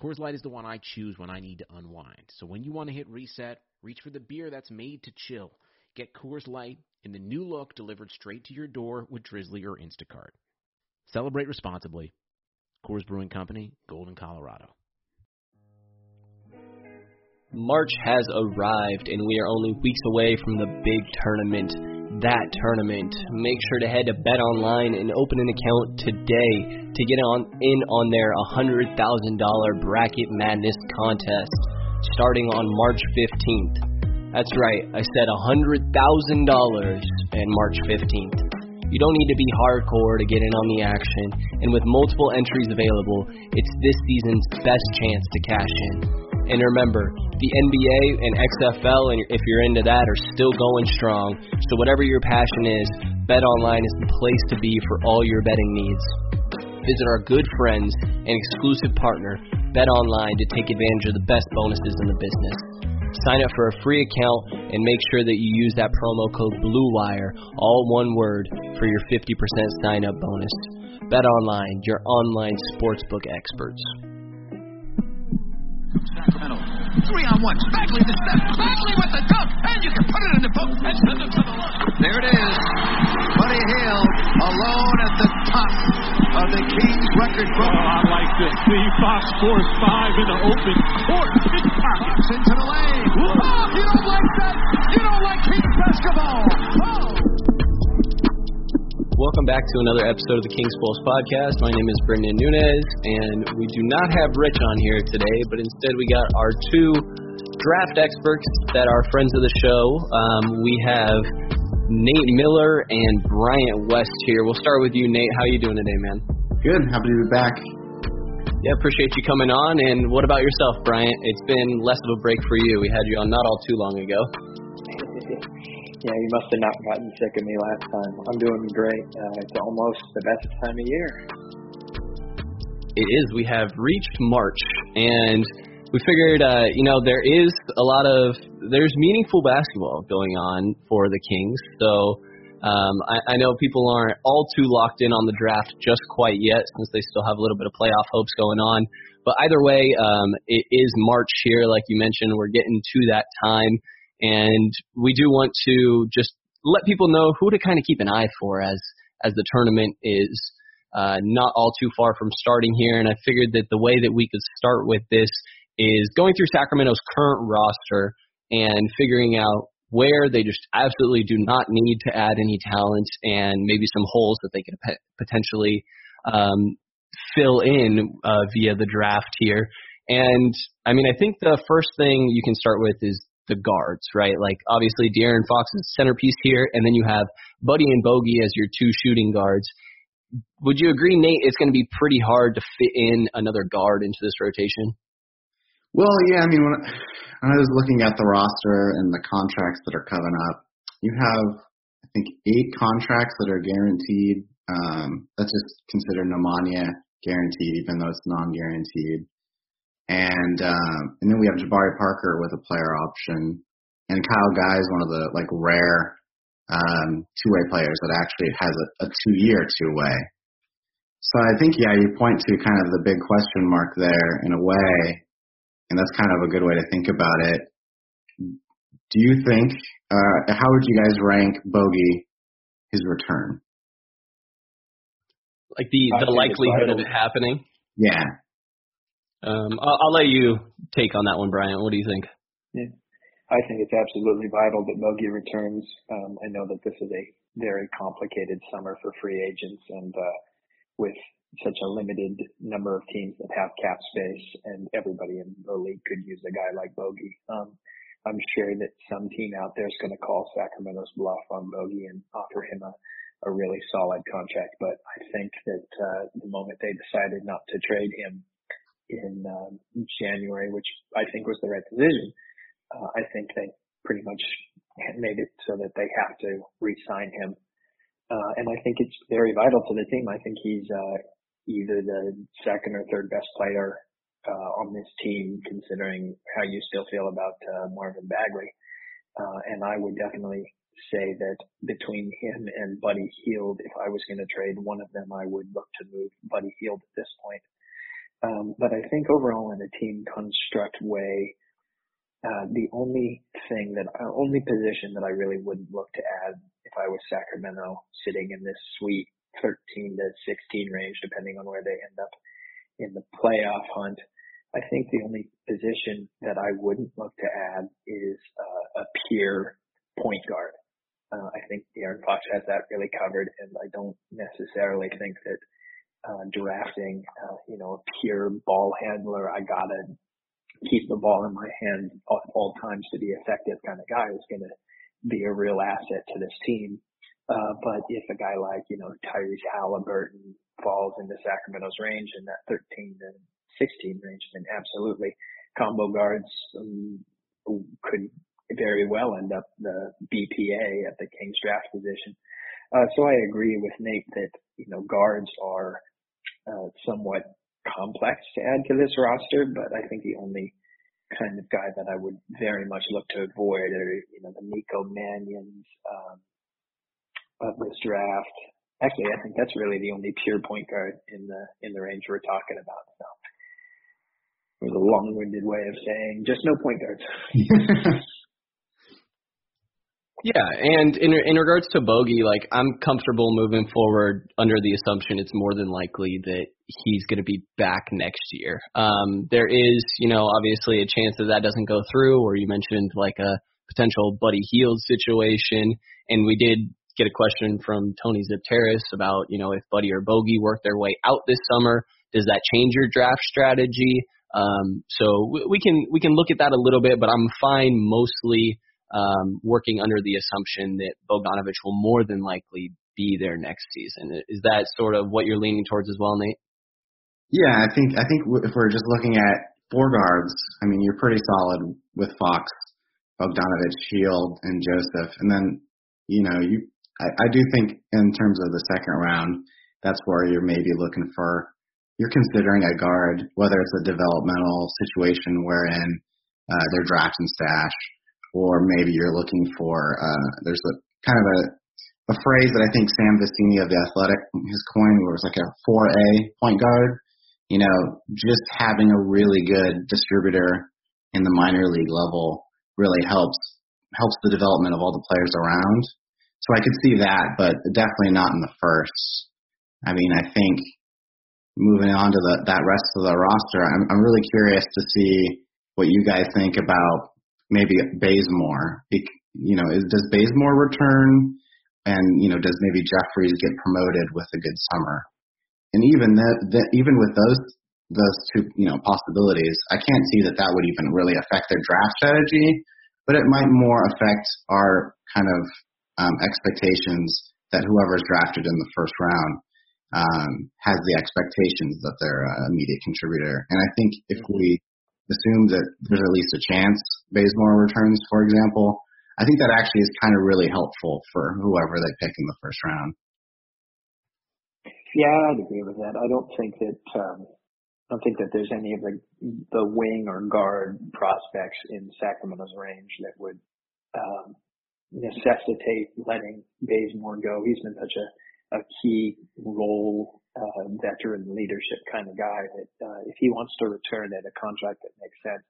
Coors Light is the one I choose when I need to unwind. So when you want to hit reset, reach for the beer that's made to chill. Get Coors Light in the new look delivered straight to your door with Drizzly or Instacart. Celebrate responsibly. Coors Brewing Company, Golden, Colorado. March has arrived, and we are only weeks away from the big tournament. That tournament. Make sure to head to Bet Online and open an account today to get on in on their $100,000 Bracket Madness contest starting on March 15th. That's right, I said $100,000 and March 15th. You don't need to be hardcore to get in on the action, and with multiple entries available, it's this season's best chance to cash in. And remember, the NBA and XFL, and if you're into that, are still going strong. So whatever your passion is, BetOnline is the place to be for all your betting needs. Visit our good friends and exclusive partner, BetOnline, to take advantage of the best bonuses in the business. Sign up for a free account and make sure that you use that promo code BLUEWIRE, all one word, for your 50% sign up bonus. BetOnline, your online sportsbook experts. Sacramento. Three on one. Bagley the step. Bagley with the dunk. And you can put it in the book and send it to the line. There it is. Buddy Hield alone at the top of the Kings record book. Oh, I like this. See, Fox scores five in the open court. Big pockets. Into the lane. Oh, you don't like that? You don't like Kings basketball. Oh. Welcome back to another episode of the Kings Pulse podcast. My name is Brendan Nunez, and we do not have Rich on here today, but instead we got our two draft experts that are friends of the show. Um, we have Nate Miller and Bryant West here. We'll start with you, Nate. How are you doing today, man? Good. Happy to be back. Yeah, appreciate you coming on. And what about yourself, Bryant? It's been less of a break for you. We had you on not all too long ago. Yeah, you must have not gotten sick of me last time. I'm doing great. Uh, it's almost the best time of year. It is. We have reached March, and we figured, uh, you know, there is a lot of there's meaningful basketball going on for the Kings. So um, I, I know people aren't all too locked in on the draft just quite yet, since they still have a little bit of playoff hopes going on. But either way, um, it is March here, like you mentioned. We're getting to that time. And we do want to just let people know who to kind of keep an eye for as as the tournament is uh, not all too far from starting here. And I figured that the way that we could start with this is going through Sacramento's current roster and figuring out where they just absolutely do not need to add any talent and maybe some holes that they could potentially um, fill in uh, via the draft here. And I mean, I think the first thing you can start with is the guards, right? Like obviously De'Aaron Fox is centerpiece here, and then you have Buddy and Bogey as your two shooting guards. Would you agree, Nate? It's going to be pretty hard to fit in another guard into this rotation. Well, yeah. I mean, when, I was looking at the roster and the contracts that are coming up, you have I think eight contracts that are guaranteed. Um, that's just considered Nemanja guaranteed, even though it's non-guaranteed. And um, and then we have Jabari Parker with a player option, and Kyle Guy is one of the like rare um, two-way players that actually has a, a two-year two-way. So I think yeah, you point to kind of the big question mark there in a way, and that's kind of a good way to think about it. Do you think uh, how would you guys rank Bogey his return? Like the the likelihood of it happening. Yeah. Um, I'll, I'll let you take on that one, Brian. What do you think? Yeah. I think it's absolutely vital that Bogey returns. Um, I know that this is a very complicated summer for free agents, and uh, with such a limited number of teams that have cap space, and everybody in the league could use a guy like Bogey. Um, I'm sure that some team out there is going to call Sacramento's bluff on Bogey and offer him a, a really solid contract. But I think that uh, the moment they decided not to trade him in um, January, which I think was the right decision, uh, I think they pretty much made it so that they have to re-sign him. Uh, and I think it's very vital to the team. I think he's uh, either the second or third best player uh, on this team, considering how you still feel about uh, Marvin Bagley. Uh, and I would definitely say that between him and Buddy Hield, if I was going to trade one of them, I would look to move Buddy Hield at this point. Um, but I think overall in a team construct way, uh, the only thing that, uh, only position that I really wouldn't look to add if I was Sacramento sitting in this sweet 13 to 16 range, depending on where they end up in the playoff hunt. I think the only position that I wouldn't look to add is uh, a pure point guard. Uh, I think De'Aaron Fox has that really covered, and I don't necessarily think that uh, drafting, uh, you know, a pure ball handler, I gotta keep the ball in my hand at all times to be effective kind of guy is going to be a real asset to this team. Uh, but if a guy like, you know, Tyrese Halliburton falls into Sacramento's range in that 13 to 16 range, then absolutely combo guards um, could very well end up the BPA at the Kings draft position. Uh, so I agree with Nate that, you know, guards are uh, somewhat complex to add to this roster, but I think the only kind of guy that I would very much look to avoid are, you know, the Nico Mannion's, um, of this draft. Actually, I think that's really the only pure point guard in the, in the range we're talking about. So it was a long-winded way of saying just no point guards. Yeah, and in in regards to Bogey, like I'm comfortable moving forward under the assumption it's more than likely that he's going to be back next year. Um, there is, you know, obviously a chance that that doesn't go through, or you mentioned like a potential Buddy Hield situation, and we did get a question from Tony Zipteris about, you know, if Buddy or Bogey work their way out this summer, does that change your draft strategy? Um, so we can we can look at that a little bit, but I'm fine mostly um, working under the assumption that Bogdanovich will more than likely be there next season. Is that sort of what you're leaning towards as well, Nate? Yeah, I think I think if we're just looking at four guards, I mean you're pretty solid with Fox, Bogdanovich, Hield, and Joseph, and then you know you I, I do think in terms of the second round, that's where you're maybe looking for you're considering a guard, whether it's a developmental situation wherein uh, they're drafting stash or maybe you're looking for uh, there's a kind of a a phrase that I think Sam Vecenie of the Athletic has coined, where it's like a 4A point guard. You know, just having a really good distributor in the minor league level really helps helps the development of all the players around. So I could see that, but definitely not in the first. I mean, I think moving on to the that rest of the roster, I'm I'm really curious to see what you guys think about maybe Bazemore. You know, is, does Bazemore return? And you know, does maybe Jeffries get promoted with a good summer? And even that, that even with those those two you know possibilities, I can't see that that would even really affect their draft strategy. But it might more affect our kind of um, expectations that whoever's drafted in the first round um, has the expectations that they're an immediate contributor. And I think if we assume that there's at least a chance Bazemore returns, for example, I think that actually is kind of really helpful for whoever they pick in the first round. Yeah, I'd agree with that. I don't think that um, I don't think that there's any of the the wing or guard prospects in Sacramento's range that would um, necessitate letting Bazemore go. He's been such a a key role uh, veteran leadership kind of guy that uh, if he wants to return at a contract that makes sense,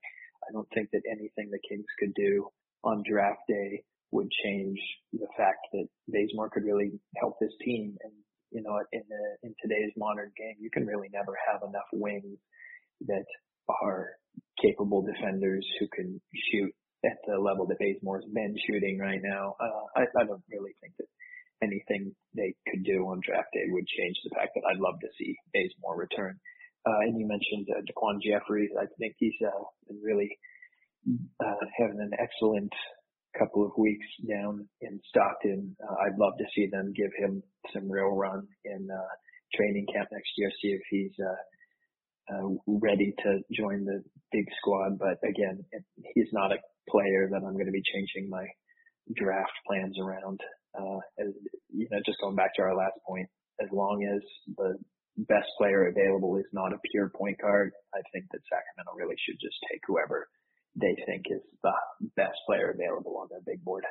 I don't think that anything the Kings could do on draft day would change the fact that Bazemore could really help this team. And you know, in the in today's modern game, you can really never have enough wings that are capable defenders who can shoot at the level that Bazemore's been shooting right now. Uh, I, I don't really think that anything they could do on draft day would change the fact that I'd love to see Bazemore return. Uh, and you mentioned uh, Daquan Jeffries. I think he's uh, been really uh, having an excellent couple of weeks down in Stockton. Uh, I'd love to see them give him some real run in uh, training camp next year. See if he's uh, uh, ready to join the big squad. But again, he's not a player that I'm going to be changing my draft plans around. Uh, as, you know, just going back to our last point, as long as the best player available is not a pure point guard, I think that Sacramento really should just take whoever they think is the best player available on their big board.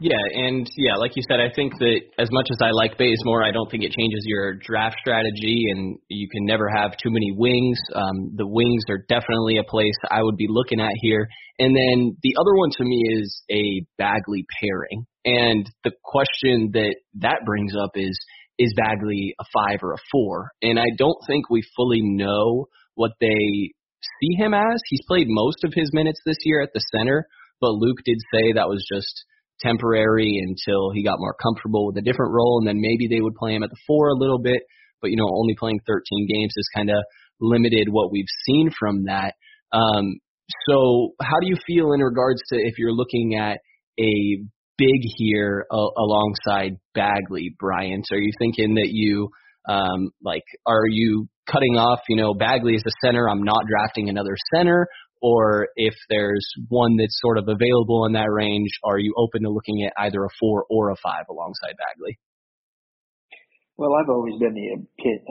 Yeah, and yeah, like you said, I think that as much as I like Bazemore, I don't think it changes your draft strategy, and you can never have too many wings. Um, the wings are definitely a place I would be looking at here. And then the other one to me is a Bagley pairing, and the question that that brings up is is Bagley a five or a four? And I don't think we fully know what they see him as. He's played most of his minutes this year at the center, but Luke did say that was just temporary until he got more comfortable with a different role, and then maybe they would play him at the four a little bit. But you know, only playing 13 games has kind of limited what we've seen from that. Um, so, how do you feel in regards to if you're looking at a big here uh, alongside Bagley, Bryant? Are you thinking that you um, like are you cutting off? You know, Bagley is the center. I'm not drafting another center, or if there's one that's sort of available in that range, are you open to looking at either a four or a five alongside Bagley? Well, I've always been the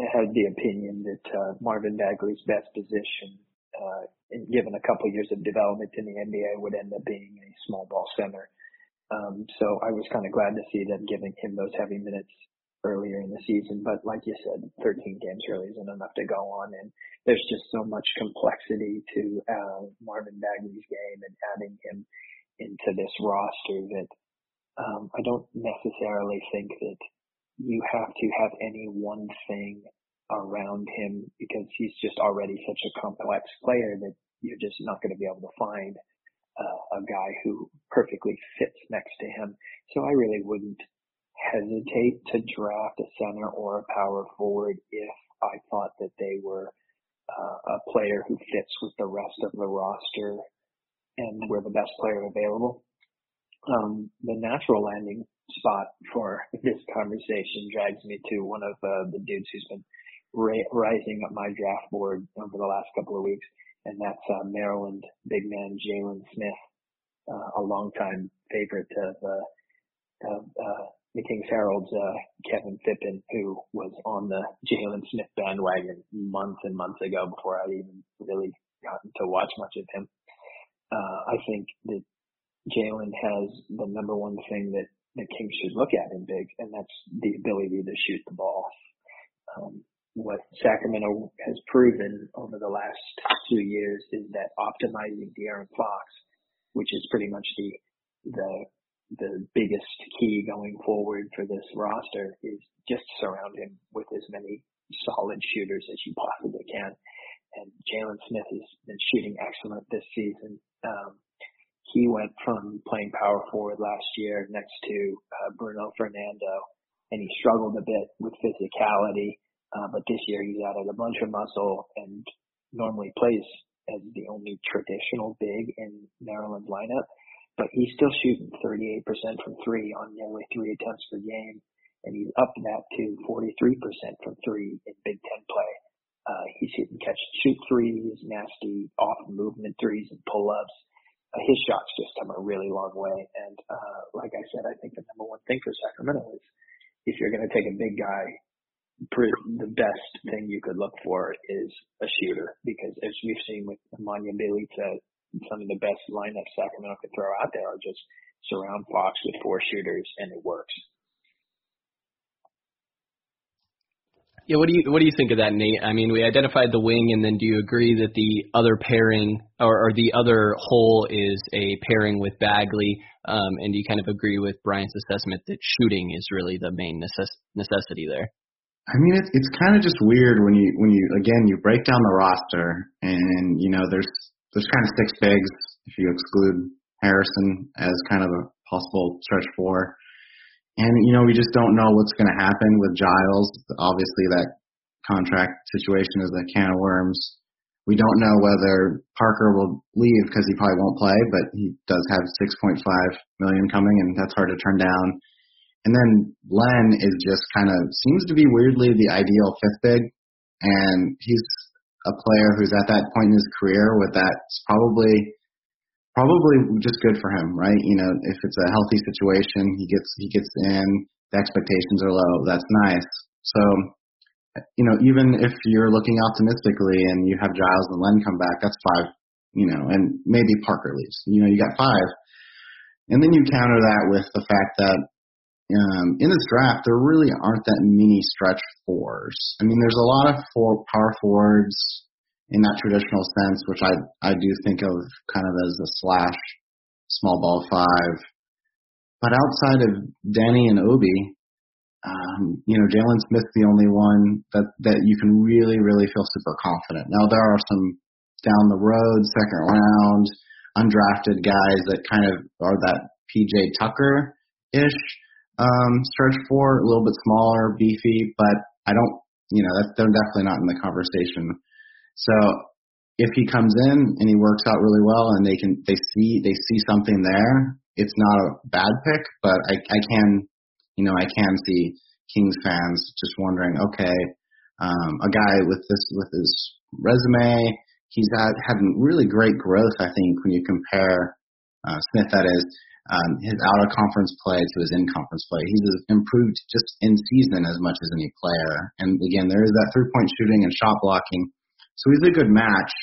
had the opinion that uh, Marvin Bagley's best position, uh, given a couple years of development in the NBA, would end up being a small ball center. Um, so I was kind of glad to see them giving him those heavy minutes earlier in the season. But like you said, 13 games really isn't enough to go on. And there's just so much complexity to uh, Marvin Bagley's game and adding him into this roster that um, I don't necessarily think that you have to have any one thing around him because he's just already such a complex player that you're just not going to be able to find uh, a guy who perfectly fits next to him. So I really wouldn't hesitate to draft a center or a power forward if I thought that they were uh, a player who fits with the rest of the roster and were the best player available. Um, the natural landing spot for this conversation drags me to one of uh, the dudes who's been ra- rising up my draft board over the last couple of weeks, and that's uh, Maryland big man Jalen Smith, uh, a longtime favorite of, uh, of uh, the Kings Herald's uh, Kevin Pippin, who was on the Jalen Smith bandwagon months and months ago before I even really gotten to watch much of him. Uh, I think that Jalen has the number one thing that the Kings should look at in big, and that's the ability to shoot the ball. Um, what Sacramento has proven over the last two years is that optimizing De'Aaron Fox, which is pretty much the the the biggest key going forward for this roster is just surround him with as many solid shooters as you possibly can. And Jalen Smith has been shooting excellent this season. Um, he went from playing power forward last year next to uh, Bruno Fernando, and he struggled a bit with physicality. Uh, but this year he's added a bunch of muscle and normally plays as the only traditional big in Maryland's lineup but he's still shooting 38% from three on nearly three attempts per game, and he's up that to 43% from three in Big Ten play. Uh, he's hitting catch shoot threes, nasty off movement threes and pull ups. Uh, his shots just come a really long way. And uh, like I said, I think the number one thing for Sacramento is if you're going to take a big guy, the best thing you could look for is a shooter because as we've seen with Nemanja Bjelica some of the best lineups Sacramento could throw out there are just surround Fox with four shooters and it works. Yeah, what do you what do you think of that, Nate? I mean, we identified the wing, and then do you agree that the other pairing or, or the other hole is a pairing with Bagley? Um, and do you kind of agree with Brian's assessment that shooting is really the main necess- necessity there? I mean, it's it's kind of just weird when you when you again you break down the roster, and you know there's there's kind of six bigs if you exclude Harrison as kind of a possible stretch four. And, you know, we just don't know what's going to happen with Giles. Obviously, that contract situation is a can of worms. We don't know whether Parker will leave because he probably won't play, but he does have 6.5 million coming, and that's hard to turn down. And then Len is just kind of seems to be weirdly the ideal fifth big and he's a player who's at that point in his career where that's probably probably just good for him, right? You know, if it's a healthy situation, he gets he gets in, the expectations are low, that's nice. So, you know, even if you're looking optimistically and you have Giles and Len come back, that's five, you know, and maybe Parker leaves. You know, you got five. And then you counter that with the fact that um, in this draft, there really aren't that many stretch fours. I mean, there's a lot of four power forwards in that traditional sense, which I I do think of kind of as a slash small ball five. But outside of Danny and Obi, um, you know, Jalen Smith's the only one that that you can really really feel super confident. Now there are some down the road second round undrafted guys that kind of are that PJ Tucker ish um, stretch four, a little bit smaller, beefy, but I don't, you know, that's, they're definitely not in the conversation. So if he comes in and he works out really well and they can, they see, they see something there, it's not a bad pick, but I, I can, you know, I can see Kings fans just wondering, okay, um, a guy with this, with his resume, he's had, had really great growth, I think, when you compare, uh, Smith, that is, um, his out of conference play to his in conference play. He's improved just in season as much as any player. And again, there is that three point shooting and shot blocking. So he's a good match.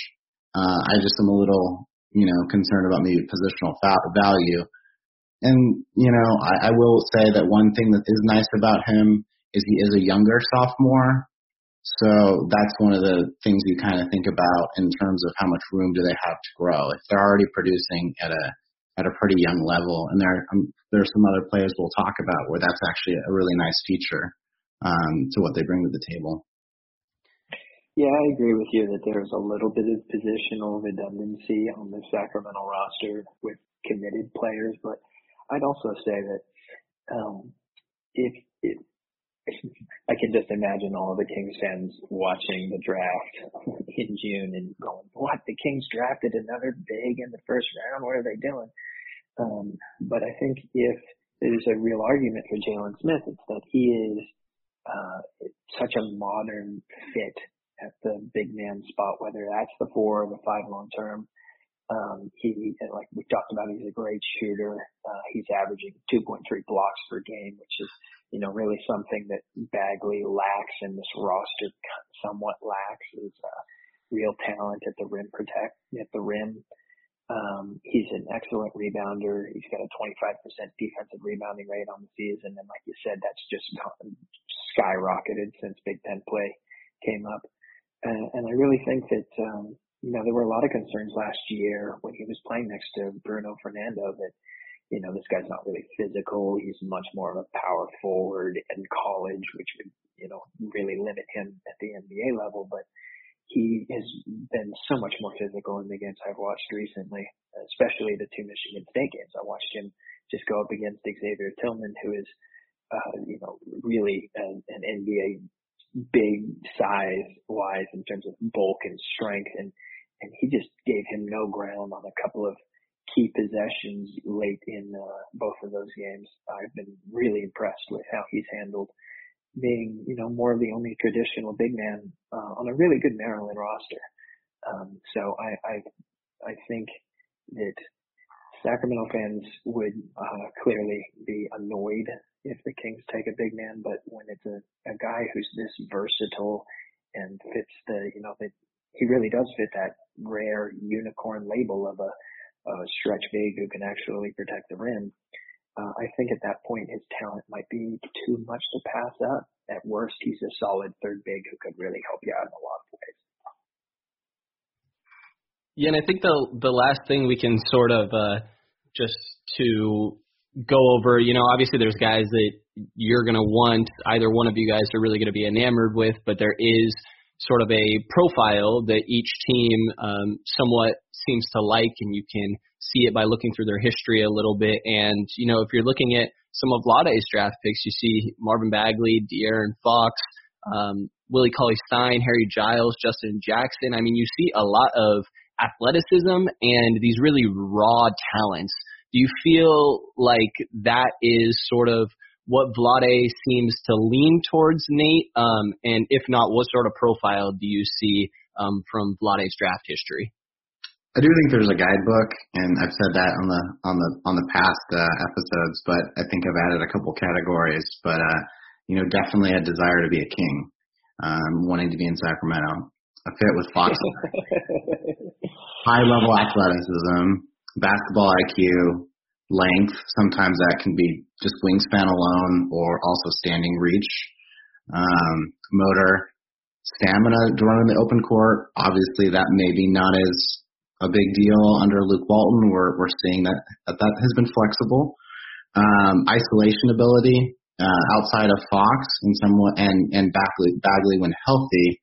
Uh, I just am a little, you know, concerned about maybe positional value. And, you know, I, I will say that one thing that is nice about him is he is a younger sophomore. So that's one of the things you kind of think about in terms of how much room do they have to grow. If they're already producing at a at a pretty young level. And there um, there are some other players we'll talk about where that's actually a really nice feature um, to what they bring to the table. Yeah, I agree with you that there's a little bit of positional redundancy on the Sacramento roster with committed players, but I'd also say that um, if, if I can just imagine all of the Kings fans watching the draft in June and going, "What? The Kings drafted another big in the first round? What are they doing?" Um, but I think if there's a real argument for Jalen Smith, it's that he is uh, such a modern fit at the big man spot, whether that's the four or the five long term. Um, he, like we talked about, he's a great shooter. Uh, he's averaging 2.3 blocks per game, which is, you know, really something that Bagley lacks and this roster somewhat lacks is, uh, real talent at the rim protect, at the rim. Um, he's an excellent rebounder. He's got a 25% defensive rebounding rate on the season. And like you said, that's just skyrocketed since Big Ten play came up. Uh, and I really think that, um, you know, there were a lot of concerns last year when he was playing next to Bruno Fernando that, you know, this guy's not really physical. He's much more of a power forward in college, which would, you know, really limit him at the NBA level. But he has been so much more physical in the games I've watched recently, especially the two Michigan State games. I watched him just go up against Xavier Tillman, who is, uh, you know, really an, an NBA big size wise in terms of bulk and strength, and and he just gave him no ground on a couple of key possessions late in uh, both of those games. I've been really impressed with how he's handled being, you know, more of the only traditional big man uh, on a really good Maryland roster. Um, so I, I, I think that Sacramento fans would uh, clearly be annoyed if the Kings take a big man, but when it's a, a guy who's this versatile and fits the, you know, that he really does fit that rare unicorn label of a, a stretch big who can actually protect the rim uh, I think at that point his talent might be too much to pass up. At worst, he's a solid third big who could really help you out in a lot of ways. Yeah, and I think the the last thing we can sort of uh, just to go over, you know, obviously there's guys that you're going to want either one of you guys are really going to be enamored with, but there is sort of a profile that each team um, somewhat seems to like, and you can see it by looking through their history a little bit. And, you know, if you're looking at some of Vlade's draft picks, you see Marvin Bagley, De'Aaron Fox, um, Willie Cauley Stein, Harry Giles, Justin Jackson. I mean, you see a lot of athleticism and these really raw talents. Do you feel like that is sort of what Vlade seems to lean towards Nate, um, and if not, what sort of profile do you see um, from Vlade's draft history? I do think there's a guidebook, and I've said that on the on the on the past uh, episodes. But I think I've added a couple categories. But uh, you know, definitely a desire to be a king, um, wanting to be in Sacramento, a fit with Fox, high level athleticism, basketball IQ, length. Sometimes that can be just wingspan alone, or also standing reach, um, motor, stamina to run in the open court. Obviously, that may be not as a big deal under Luke Walton. We're we're seeing that that, that has been flexible. Um, isolation ability uh, outside of Fox and somewhat and and Bagley Bagley when healthy.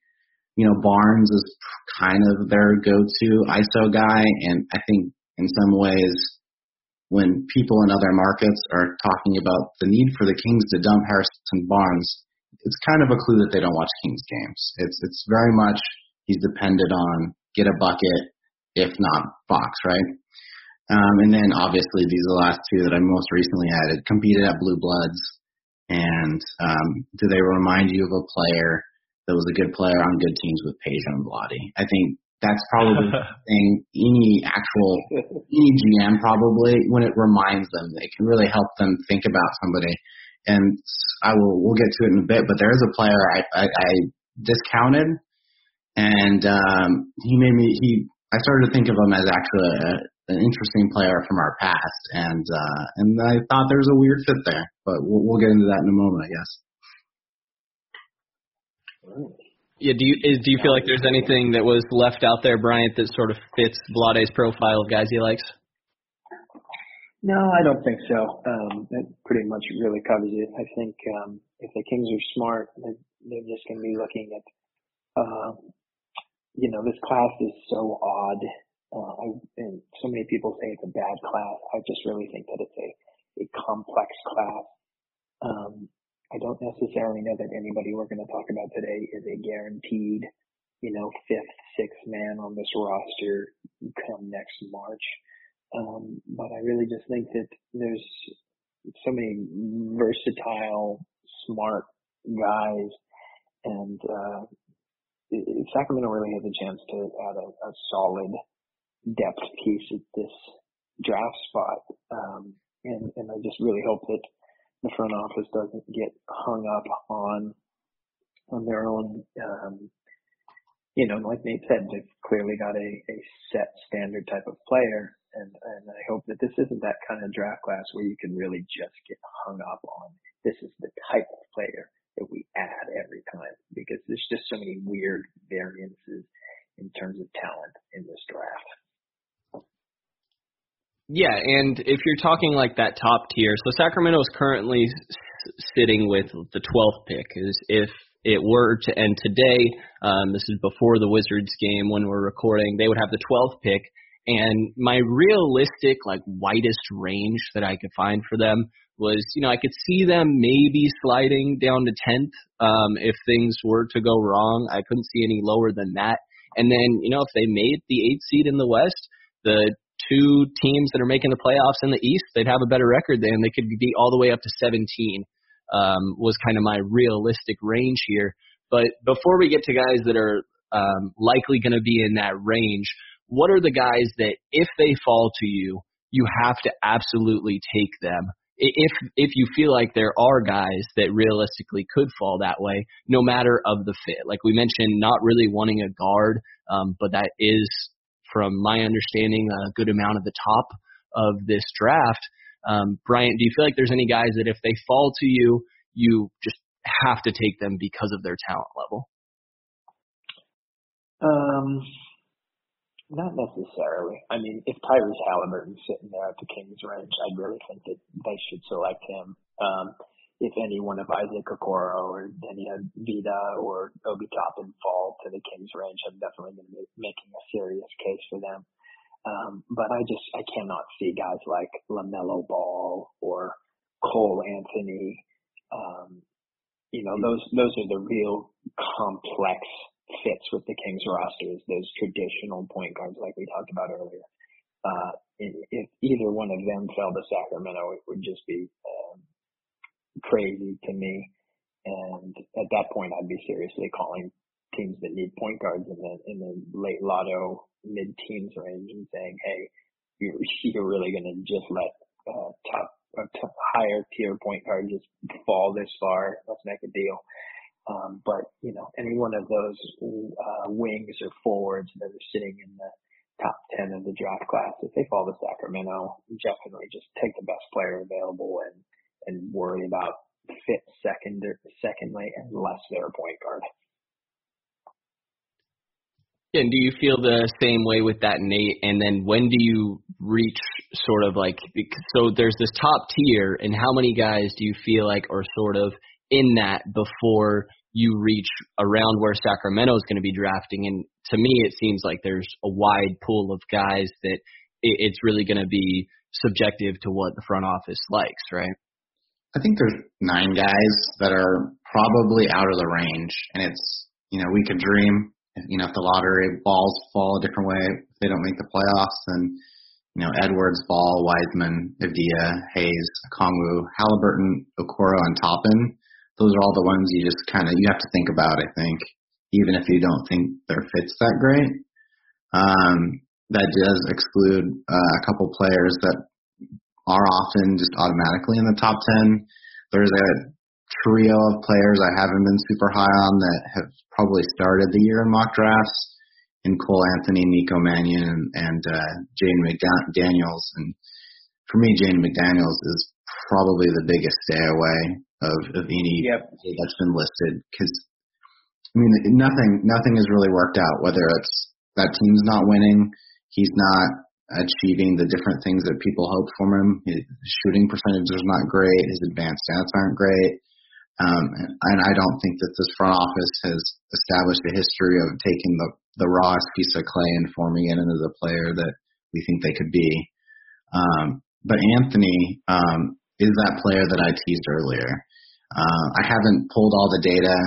You know Barnes is kind of their go-to ISO guy, and I think in some ways when people in other markets are talking about the need for the Kings to dump Harrison Barnes, it's kind of a clue that they don't watch Kings games. It's it's very much he's dependent on get a bucket, if not Fox, right? Um, and then obviously these are the last two that I most recently added. Competed at Blue Bloods, and um, do they remind you of a player that was a good player on good teams with Peja and Vlade? I think that's probably thing any actual any GM probably when it reminds them, it can really help them think about somebody. And I will we'll get to it in a bit, but there is a player I I, I discounted, and um, he made me he I started to think of him as actually a, an interesting player from our past, and uh, and I thought there was a weird fit there, but we'll, we'll get into that in a moment, I guess. Yeah, do you is, do you feel like there's anything that was left out there, Bryant, that sort of fits Vlade's profile of guys he likes? No, I don't think so. Um, that pretty much really covers it. I think um, if the Kings are smart, they're, they're just going to be looking at uh, you know, this class is so odd. Uh, I, and so many people say it's a bad class. I just really think that it's a, a complex class. Um, I don't necessarily know that anybody we're going to talk about today is a guaranteed, you know, fifth, sixth man on this roster come next March. Um, but I really just think that there's so many versatile, smart guys and, uh, Sacramento really has a chance to add a, a solid depth piece at this draft spot. Um, and, and I just really hope that the front office doesn't get hung up on on their own. Um, you know, like Nate said, they've clearly got a, a set standard type of player, and and I hope that this isn't that kind of draft class where you can really just get hung up on this is the type of player that we add every time because there's just so many weird variances in terms of talent in this draft. Yeah, and if you're talking like that top tier, so Sacramento is currently sitting with the 12th pick. Is if it were to end today, um, this is before the Wizards game when we're recording, they would have the 12th pick. And my realistic, like widest range that I could find for them was, you know, I could see them maybe sliding down to 10th um, if things were to go wrong. I couldn't see any lower than that. And then, you know, if they made the eighth seed in the West, the two teams that are making the playoffs in the East, they'd have a better record than they could be all the way up to 17. Um, was kind of my realistic range here. But before we get to guys that are um, likely going to be in that range, what are the guys that if they fall to you, you have to absolutely take them if if you feel like there are guys that realistically could fall that way, no matter of the fit. Like we mentioned, not really wanting a guard, um, but that is, from my understanding, a good amount of the top of this draft. Um, Bryant, do you feel like there's any guys that if they fall to you, you just have to take them because of their talent level? Um, not necessarily. I mean, if Tyrese Halliburton's sitting there at the Kings range, I really think that they should select him. Um, if any one of Isaac Okoro or Deni Avdija or Obi Toppin fall to the Kings range, I'm definitely going to be making a serious case for them. Um, but I just, I cannot see guys like LaMelo Ball or Cole Anthony. Um, you know, those, those are the real complex fits with the Kings rosters, those traditional point guards like we talked about earlier. Uh, if either one of them fell to Sacramento, it would just be um, crazy to me. And at that point, I'd be seriously calling teams that need point guards in the in the late lotto mid teens range and saying, hey, you're, you're really going to just let uh, top uh, t- higher tier point guard just fall this far? Let's make a deal. Um, but you know, any one of those uh, wings or forwards that are sitting in the top 10 of the draft class, if they fall to Sacramento, definitely just take the best player available and, and worry about fit second, secondly they're a point guard. And do you feel the same way with that, Nate? And then when do you reach sort of like so? There's this top tier, and how many guys do you feel like are sort of in that before you reach around where Sacramento is going to be drafting? And to me, it seems like there's a wide pool of guys that it's really going to be subjective to what the front office likes, right? I think there's nine guys that are probably out of the range, and it's you know we could dream you know, if the lottery balls fall a different way, if they don't make the playoffs, then, you know, Edwards, Ball, Wiseman, Avdija, Hayes, Kongwu, Halliburton, Okoro, and Toppin, those are all the ones you just kind of, you have to think about, I think, even if you don't think their fit's that great. Um, that does exclude uh, a couple players that are often just automatically in the top 10. There's a trio of players I haven't been super high on that have probably started the year in mock drafts in Cole Anthony, Nico Mannion, and, and uh, Jaden McDaniels. And for me, Jaden McDaniels is probably the biggest stay away of, of any yep. that's been listed because I mean nothing nothing has really worked out. Whether it's that team's not winning, he's not achieving the different things that people hope from him. His shooting percentage is not great. His advanced stats aren't great. Um, and I don't think that this front office has established a history of taking the, the rawest piece of clay and forming it into the player that we think they could be. Um, but Anthony um, is that player that I teased earlier. Uh, I haven't pulled all the data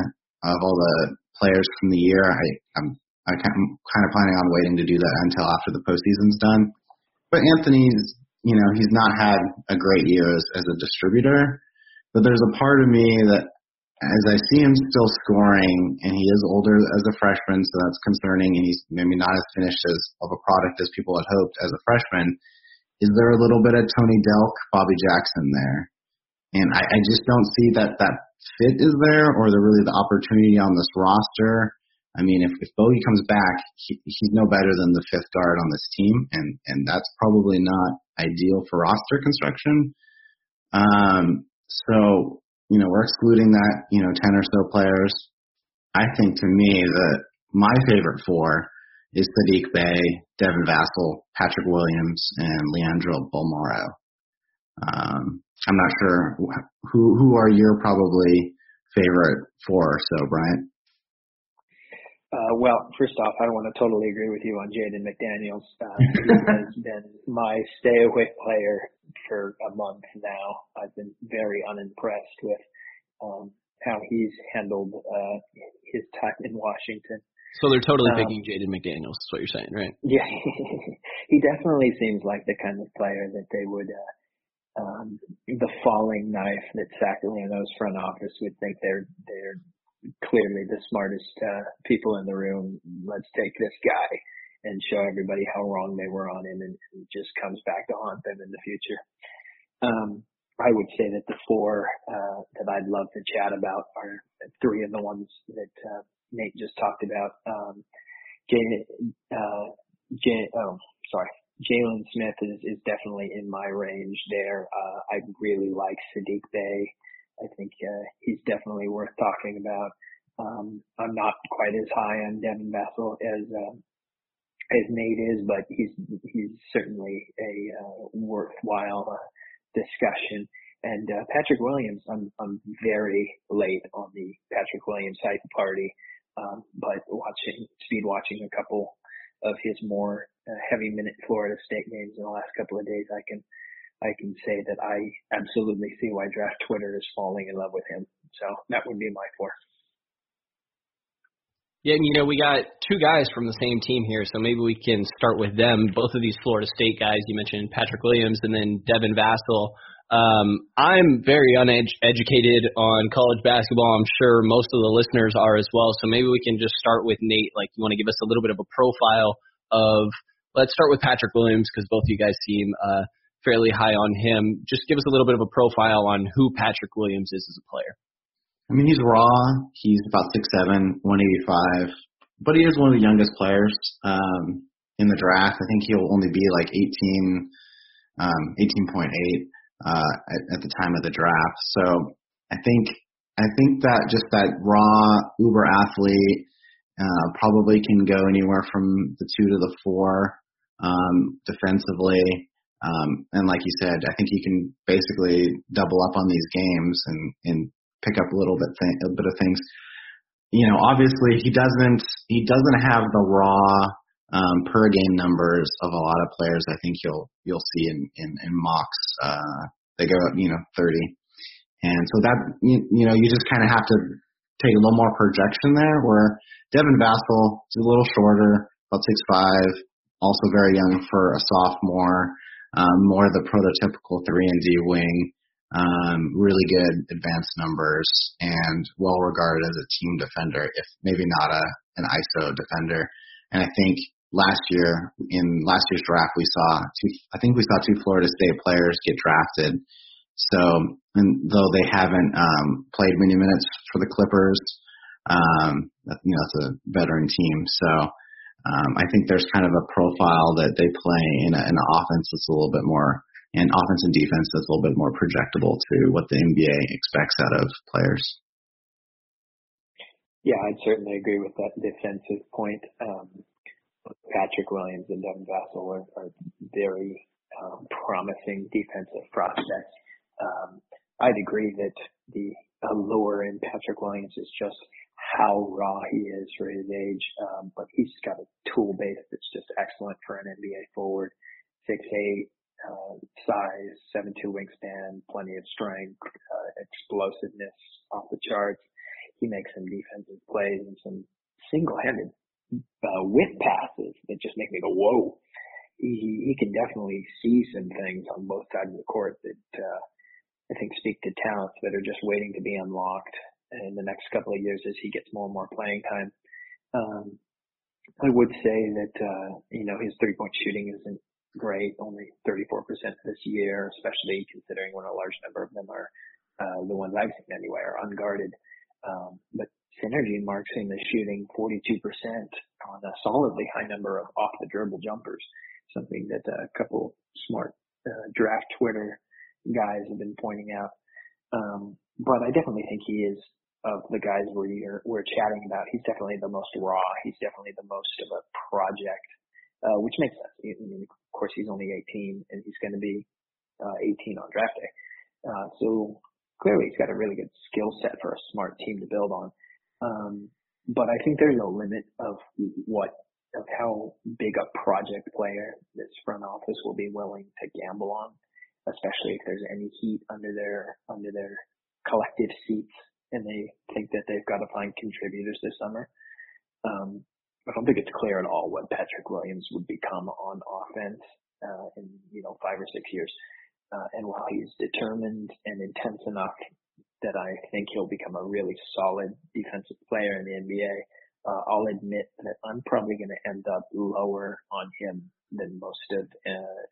of all the players from the year. I, I'm, I'm kind of planning on waiting to do that until after the postseason's done. But Anthony's, you know, he's not had a great year as, as a distributor. But there's a part of me that, as I see him still scoring, and he is older as a freshman, so that's concerning, and he's maybe not as finished as of a product as people had hoped as a freshman. Is there a little bit of Tony Delk, Bobby Jackson there? And I, I just don't see that that fit is there, or the really the opportunity on this roster. I mean, if, if Bogey comes back, he, he's no better than the fifth guard on this team, and and that's probably not ideal for roster construction. Um, so, you know, we're excluding that, you know, 10 or so players. I think to me that my favorite four is Saddiq Bey, Devin Vassell, Patrick Williams, and Leandro Bolmaro. Um, I'm not sure who who are your probably favorite four or so, Bryant. Uh, well, first off, I want to totally agree with you on Jaden McDaniels. Uh, he has been my stay away player for a month now. I've been very unimpressed with um, how he's handled uh, his time in Washington. So they're totally um, picking Jaden McDaniels. Is what you're saying, right? Yeah, he definitely seems like the kind of player that they would. Uh, um, the falling knife that Sacramento's front office would think they're they're clearly the smartest uh, people in the room. Let's take this guy and show everybody how wrong they were on him, and just comes back to haunt them in the future. Um, I would say that the four uh, that I'd love to chat about are three of the ones that uh, Nate just talked about. Um, Jay, uh, Jay, oh, sorry, Jalen Smith is, is definitely in my range there. Uh, I really like Saddiq Bey. I think uh, he's definitely worth talking about. Um, I'm not quite as high on Devin Vassell as uh, as Nate is, but he's he's certainly a uh, worthwhile uh, discussion. And uh, Patrick Williams, I'm I'm very late on the Patrick Williams hype party, um, but watching speed watching a couple of his more uh, heavy minute Florida State games in the last couple of days, I can I can say that I absolutely see why draft Twitter is falling in love with him. So that would be my four. Yeah, and you know, we got two guys from the same team here, so maybe we can start with them. Both of these Florida State guys, you mentioned Patrick Williams and then Devin Vassell. Um, I'm very uneducated on college basketball. I'm sure most of the listeners are as well. So maybe we can just start with Nate. Like, you want to give us a little bit of a profile of. Let's start with Patrick Williams because both of you guys seem uh, fairly high on him. Just give us a little bit of a profile on who Patrick Williams is as a player. I mean, he's raw. He's about six seven, one eighty five, but he is one of the youngest players um, in the draft. I think he'll only be like 18, um, 18.8 uh, at, at the time of the draft. So I think I think that just that raw uber athlete uh, probably can go anywhere from the two to the four um, defensively. Um, and like you said, I think he can basically double up on these games and, and pick up a little bit th- a bit of things. You know, obviously he doesn't he doesn't have the raw um, per game numbers of a lot of players. I think you'll you'll see in in, in mocks. Uh, they go you know 30, and so that you, you know you just kind of have to take a little more projection there. Where Devin Vassell is a little shorter, about six five, also very young for a sophomore. Um, more the prototypical three and D wing. Um, really good advanced numbers and well regarded as a team defender, if maybe not a an ISO defender. And I think last year in last year's draft we saw two I think we saw two Florida State players get drafted. So and though they haven't um played many minutes for the Clippers, um you know, it's a veteran team. So um I think there's kind of a profile that they play in, in an offense that's a little bit more and offense and defense that's a little bit more projectable to what the NBA expects out of players. Yeah, I'd certainly agree with that defensive point. Um, Patrick Williams and Devin Vassell are, are very um, promising defensive prospects. Um, I'd agree that the allure in Patrick Williams is just how raw he is for his age, um, but he's got a tool base that's just excellent for an NBA forward. Six eight, uh, size, seven two wingspan, plenty of strength, uh, explosiveness off the charts. He makes some defensive plays and some single-handed uh, whip passes that just make me go, whoa. He, he can definitely see some things on both sides of the court that uh, I think speak to talents that are just waiting to be unlocked in the next couple of years as he gets more and more playing time. Um, I would say that uh, you know his three point shooting isn't great, only 34% this year, especially considering when a large number of them are uh, the ones I've seen anyway are unguarded. Um, but Synergy and marks him as shooting 42% on a solidly high number of off the dribble jumpers, something that a couple smart uh, draft Twitter guys have been pointing out. Um, but I definitely think he is of the guys we're we're chatting about. He's definitely the most raw. He's definitely the most of a project, uh, which makes sense. I mean, of course, he's only 18 and he's going to be uh, 18 on draft day. Uh, so clearly, he's got a really good skill set for a smart team to build on. Um, but I think there's a limit of what of how big a project player this front office will be willing to gamble on, especially if there's any heat under their under their collective seats and they think that they've got to find contributors this summer. Um, I don't think it's clear at all what Patrick Williams would become on offense uh, in you know five or six years. Uh, and while he's determined and intense enough that I think he'll become a really solid defensive player in the NBA. Uh, I'll admit that I'm probably going to end up lower on him than most of uh,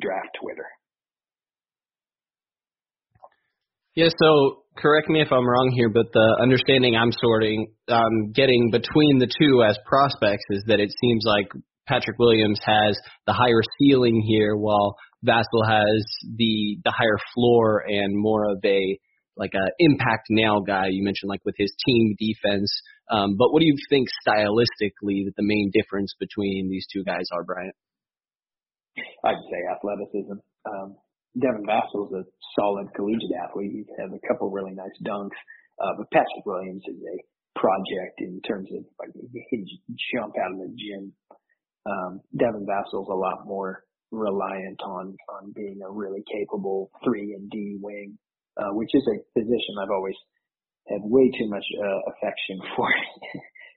draft Twitter. Yeah, so correct me if I'm wrong here, but the understanding I'm sorting, um, getting between the two as prospects is that it seems like Patrick Williams has the higher ceiling here, while Vassell has the the higher floor and more of a like a impact now guy. You mentioned like with his team defense. Um, but what do you think stylistically that the main difference between these two guys are, Bryant? I'd say athleticism. Um, Devin Vassell's a solid collegiate athlete. He has a couple really nice dunks. Uh, but Patrick Williams is a project in terms of like he jump out of the gym. Um, Devin Vassell's a lot more reliant on on being a really capable three and D wing uh, which is a position I've always had way too much uh, affection for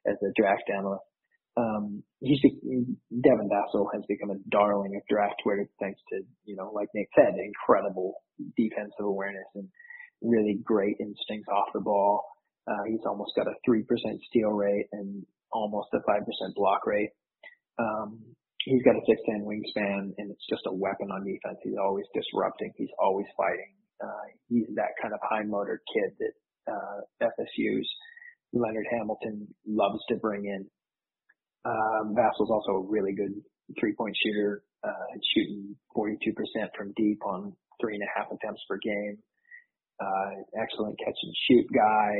as a draft analyst. Um, he's Devin Vassell has become a darling of draft Twitter thanks to you know, like Nate said, incredible defensive awareness and really great instincts off the ball. Uh, he's almost got a three percent steal rate and almost a five percent block rate. Um, he's got a six ten wingspan and it's just a weapon on defense. He's always disrupting. He's always fighting. Uh, he's that kind of high motor kid that uh, FSU's Leonard Hamilton loves to bring in. Um, Vassell's also a really good three point shooter, uh, shooting 42% from deep on three and a half attempts per game. Uh, excellent catch and shoot guy.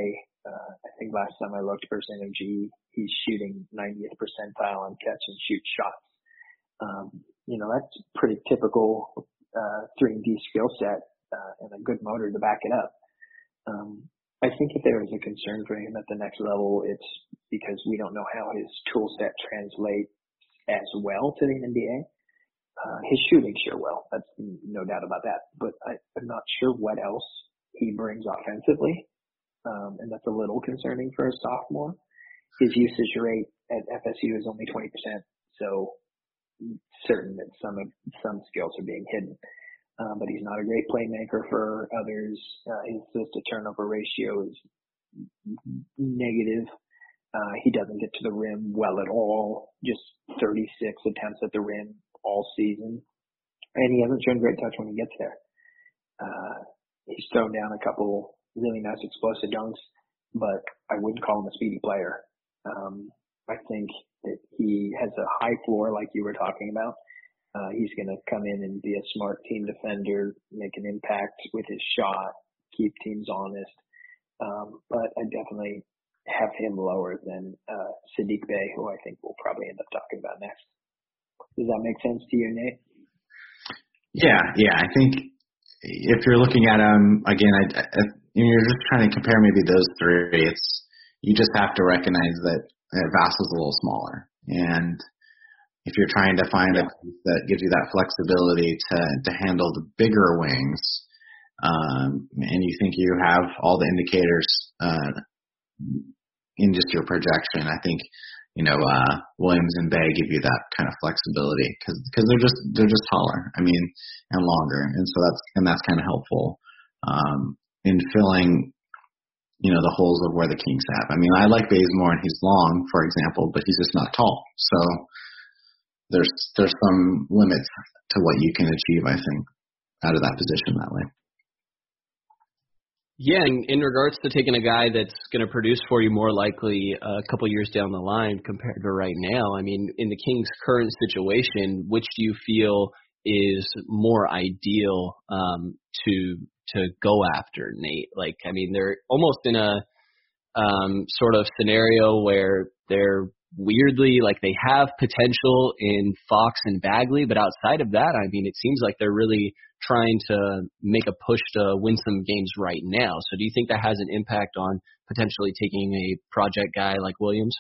Uh, I think last time I looked for Synergy, he's shooting 90th percentile on catch and shoot shots. Um, you know, that's pretty typical, uh, 3 and D skill set, uh, and a good motor to back it up. Um, I think if there is a concern for him at the next level, it's because we don't know how his tool set translates as well to the NBA. Uh, his shooting sure will. That's no doubt about that. But I, I'm not sure what else he brings offensively. Um, and that's a little concerning for a sophomore. His usage rate at FSU is only 20%. So certain that some of, some skills are being hidden uh, but he's not a great playmaker for others. Uh, his assist to turnover ratio is negative. Uh, he doesn't get to the rim well at all. Just 36 attempts at the rim all season, and he hasn't shown great touch when he gets there. Uh, he's thrown down a couple really nice explosive dunks, but I wouldn't call him a speedy player. Um, I think that he has a high floor, like you were talking about, uh, he's going to come in and be a smart team defender, make an impact with his shot, keep teams honest. Um, but I definitely have him lower than uh, Saddiq Bey, who I think we'll probably end up talking about next. Does that make sense to you, Nate? Yeah, yeah. I think if you're looking at him again, I, I, you're just trying to compare maybe those three. It's you just have to recognize that uh, Vassell's a little smaller, and if you're trying to find yeah. a piece that gives you that flexibility to to handle the bigger wings, um, and you think you have all the indicators uh, in just your projection, I think you know uh, Williams and Bey give you that kind of flexibility because because they're just they're just taller. I mean, and longer, and so that's and that's kind of helpful um, in filling you know the holes of where the Kings have. I mean, I like Bazemore and he's long, for example, but he's just not tall. So there's there's some limits to what you can achieve. I think out of that position that way. Yeah, in, in regards to taking a guy that's going to produce for you more likely a couple years down the line compared to right now, I mean, in the Kings' current situation, which do you feel is more ideal um, to to go after, Nate? Like, I mean, they're almost in a um, sort of scenario where they're weirdly like they have potential in Fox and Bagley, but outside of that, I mean, it seems like they're really trying to make a push to win some games right now. So do you think that has an impact on potentially taking a project guy like Williams?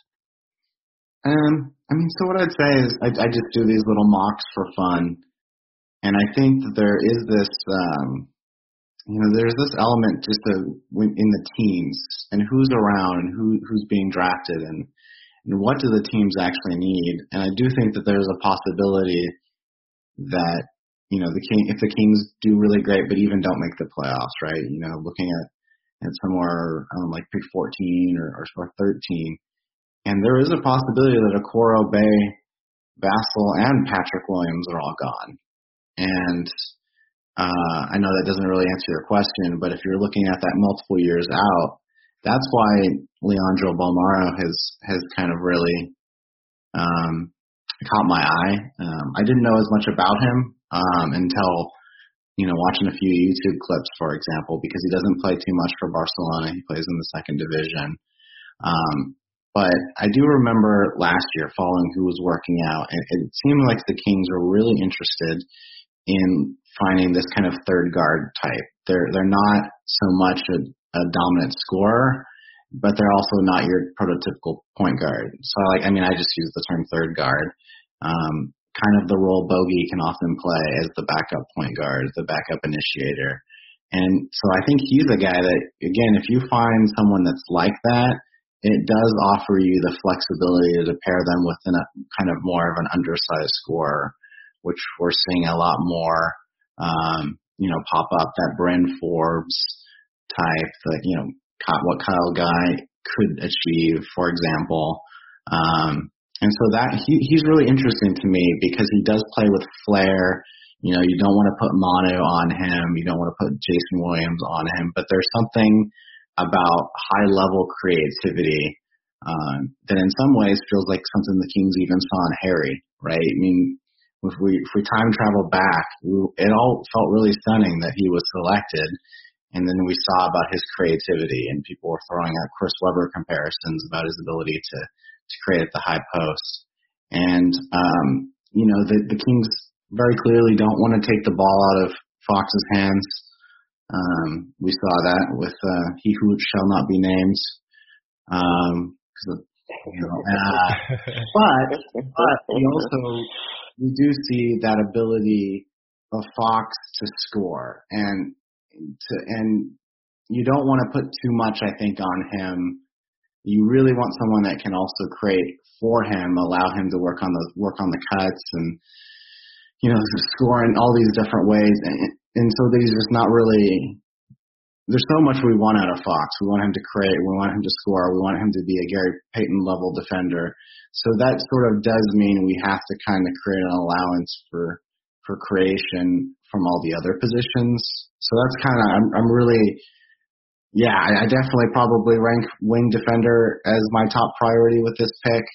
Um, I mean, so what I'd say is I, I just do these little mocks for fun, and I think that there is this, um, you know, there's this element just of in the teams and who's around and who who's being drafted and and what do the teams actually need? And I do think that there's a possibility that you know the king if the Kings do really great but even don't make the playoffs, right? You know, looking at at somewhere um, like pick 14 or, or 13, and there is a possibility that Okoro Bey, Vassell, and Patrick Williams are all gone. And uh, I know that doesn't really answer your question, but if you're looking at that multiple years out, that's why Leandro Bolmaro has has kind of really um, caught my eye. Um, I didn't know as much about him um, until you know watching a few YouTube clips, for example, because he doesn't play too much for Barcelona. He plays in the second division. Um, but I do remember last year following who was working out, and it seemed like the Kings were really interested in finding this kind of third guard type. They're they're not so much a a dominant scorer, but they're also not your prototypical point guard. So like, I mean, I just use the term third guard. Um, kind of the role Bogey can often play as the backup point guard, the backup initiator. And so I think he's a guy that, again, if you find someone that's like that it does offer you the flexibility to pair them with a kind of more of an undersized scorer, which we're seeing a lot more, um, you know, pop up that Bryn Forbes type, that, you know, what Kyle Guy could achieve, for example. Um, and so that he, he's really interesting to me because he does play with flair. You know, you don't want to put Manu on him. You don't want to put Jason Williams on him. But there's something about high level creativity um, that in some ways feels like something the Kings even saw in Harry, right? I mean, if we if we time travel back, it all felt really stunning that he was selected, and then we saw about his creativity, and people were throwing out Chris Webber comparisons about his ability to to create at the high post, and um, you know the the Kings very clearly don't want to take the ball out of Fox's hands. Um, we saw that with uh, he who shall not be named. Um, you know, uh, but but we also we do see that ability of Fox to score and to and you don't want to put too much I think on him. You really want someone that can also create for him, allow him to work on the work on the cuts and you know, score in all these different ways. And, and so he's just not really, there's so much we want out of Fox. We want him to create. We want him to score. We want him to be a Gary Payton level defender. So that sort of does mean we have to kind of create an allowance for, for creation from all the other positions. So that's kind of, I'm, I'm really, yeah, I, I definitely probably rank wing defender as my top priority with this pick.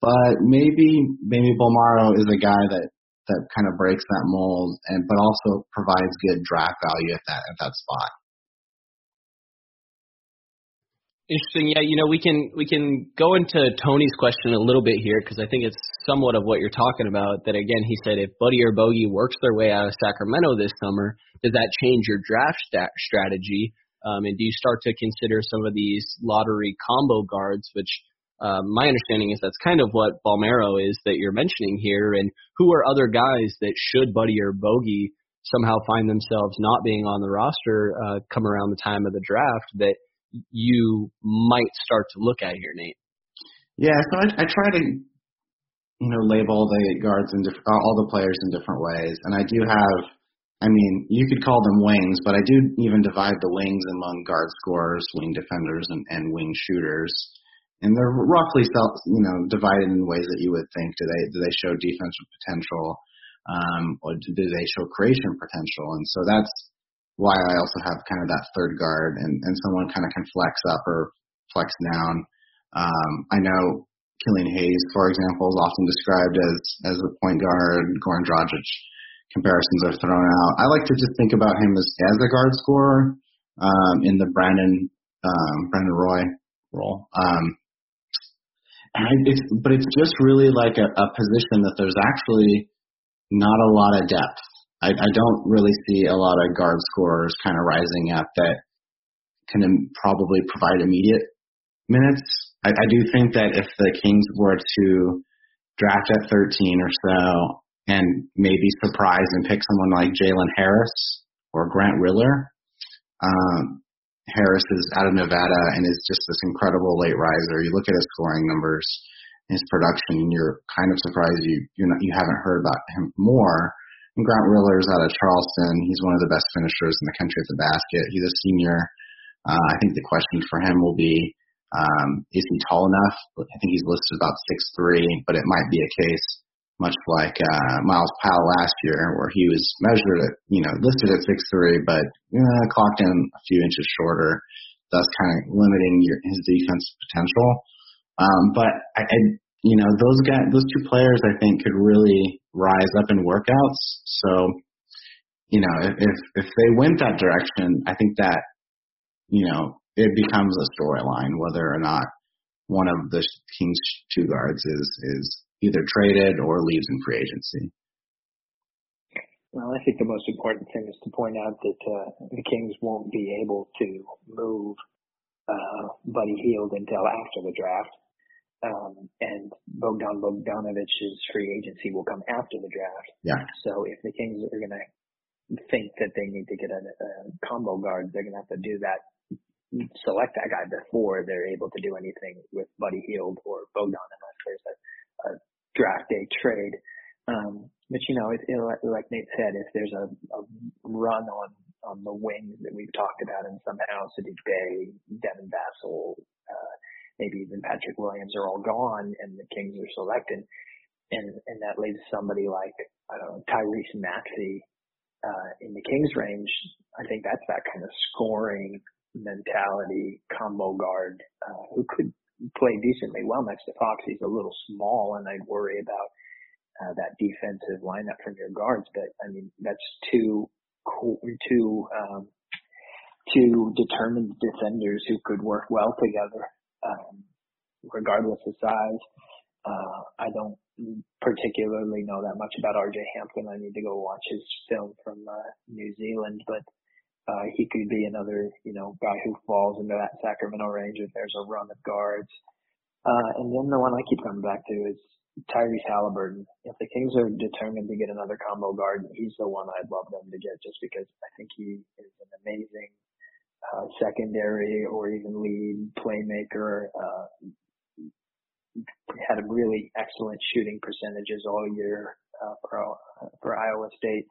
But maybe, maybe Bolmaro is a guy that that kind of breaks that mold and but also provides good draft value at that at that spot. Interesting. Yeah, you know, we can we can go into Tony's question a little bit here because I think it's somewhat of what you're talking about. That again, he said if Buddy or Bogey works their way out of Sacramento this summer, does that change your draft stat strategy? Um, and do you start to consider some of these lottery combo guards, which uh, my understanding is that's kind of what Bolmaro is that you're mentioning here, and who are other guys that should Buddy or Bogey somehow find themselves not being on the roster uh, come around the time of the draft that you might start to look at here, Nate? Yeah, so I, I try to, you know, label the guards and diff- all the players in different ways, and I do have. I mean, you could call them wings, but I do even divide the wings among guard scorers, wing defenders, and, and wing shooters and they're roughly you know divided in ways that you would think. Do they do they show defensive potential, um, or do they show creation potential? And so that's why I also have kind of that third guard, and and someone kind of can flex up or flex down. Um, I know Killian Hayes, for example, is often described as as a point guard. Goran Dragic comparisons are thrown out. I like to just think about him as as a guard scorer um, in the Brandon um, Brandon Roy role. Um, and it's, but it's just really like a, a position that there's actually not a lot of depth. I, I don't really see a lot of guard scorers kind of rising up that can probably provide immediate minutes. I, I do think that if the Kings were to draft at 13 or so and maybe surprise and pick someone like Jalen Harris or Grant Riller, um, Harris is out of Nevada and is just this incredible late riser. You look at his scoring numbers, his production, and you're kind of surprised you you're not, you haven't heard about him more. Grant Riller is out of Charleston. He's one of the best finishers in the country at the basket. He's a senior. Uh, I think the question for him will be, um, is he tall enough? I think he's listed about six three, but it might be a case much like uh, Myles Powell last year, where he was measured at, you know, listed at six three, but uh, clocked in a few inches shorter, thus kind of limiting your, his defense potential. Um, but I, I, you know, those guys, those two players, I think, could really rise up in workouts. So, you know, if if they went that direction, I think that, you know, it becomes a storyline whether or not one of the Kings two guards is is either traded or leaves in free agency. Well, I think the most important thing is to point out that uh, the Kings won't be able to move uh, Buddy Hield until after the draft. Um, and Bogdan Bogdanovich's free agency will come after the draft. Yeah. So if the Kings are going to think that they need to get a, a combo guard, they're going to have to do that select that guy before they're able to do anything with Buddy Hield or Bogdan unless there's a, a draft day trade. Um, but you know, it, it, like Nate said, if there's a, a run on on the wings that we've talked about, and somehow Saddiq Bey, Devin Vassell, uh, maybe even Patrick Williams are all gone, and the Kings are selected, and and that leaves somebody like I don't know Tyrese Maxey uh, in the Kings range. I think that's that kind of scoring mentality combo guard uh, who could play decently well next to Fox. He's a little small, and I'd worry about uh, that defensive lineup from your guards. But I mean, that's two two um, two determined defenders who could work well together, um, regardless of size. Uh, I don't particularly know that much about RJ Hampton. I need to go watch his film from uh, New Zealand, but uh, he could be another, you know, guy who falls into that Sacramento range if there's a run of guards. Uh, and then the one I keep coming back to is Tyrese Haliburton. If the Kings are determined to get another combo guard, he's the one I'd love them to get just because I think he is an amazing uh, secondary or even lead playmaker. Uh, had a really excellent shooting percentages all year uh, for for Iowa State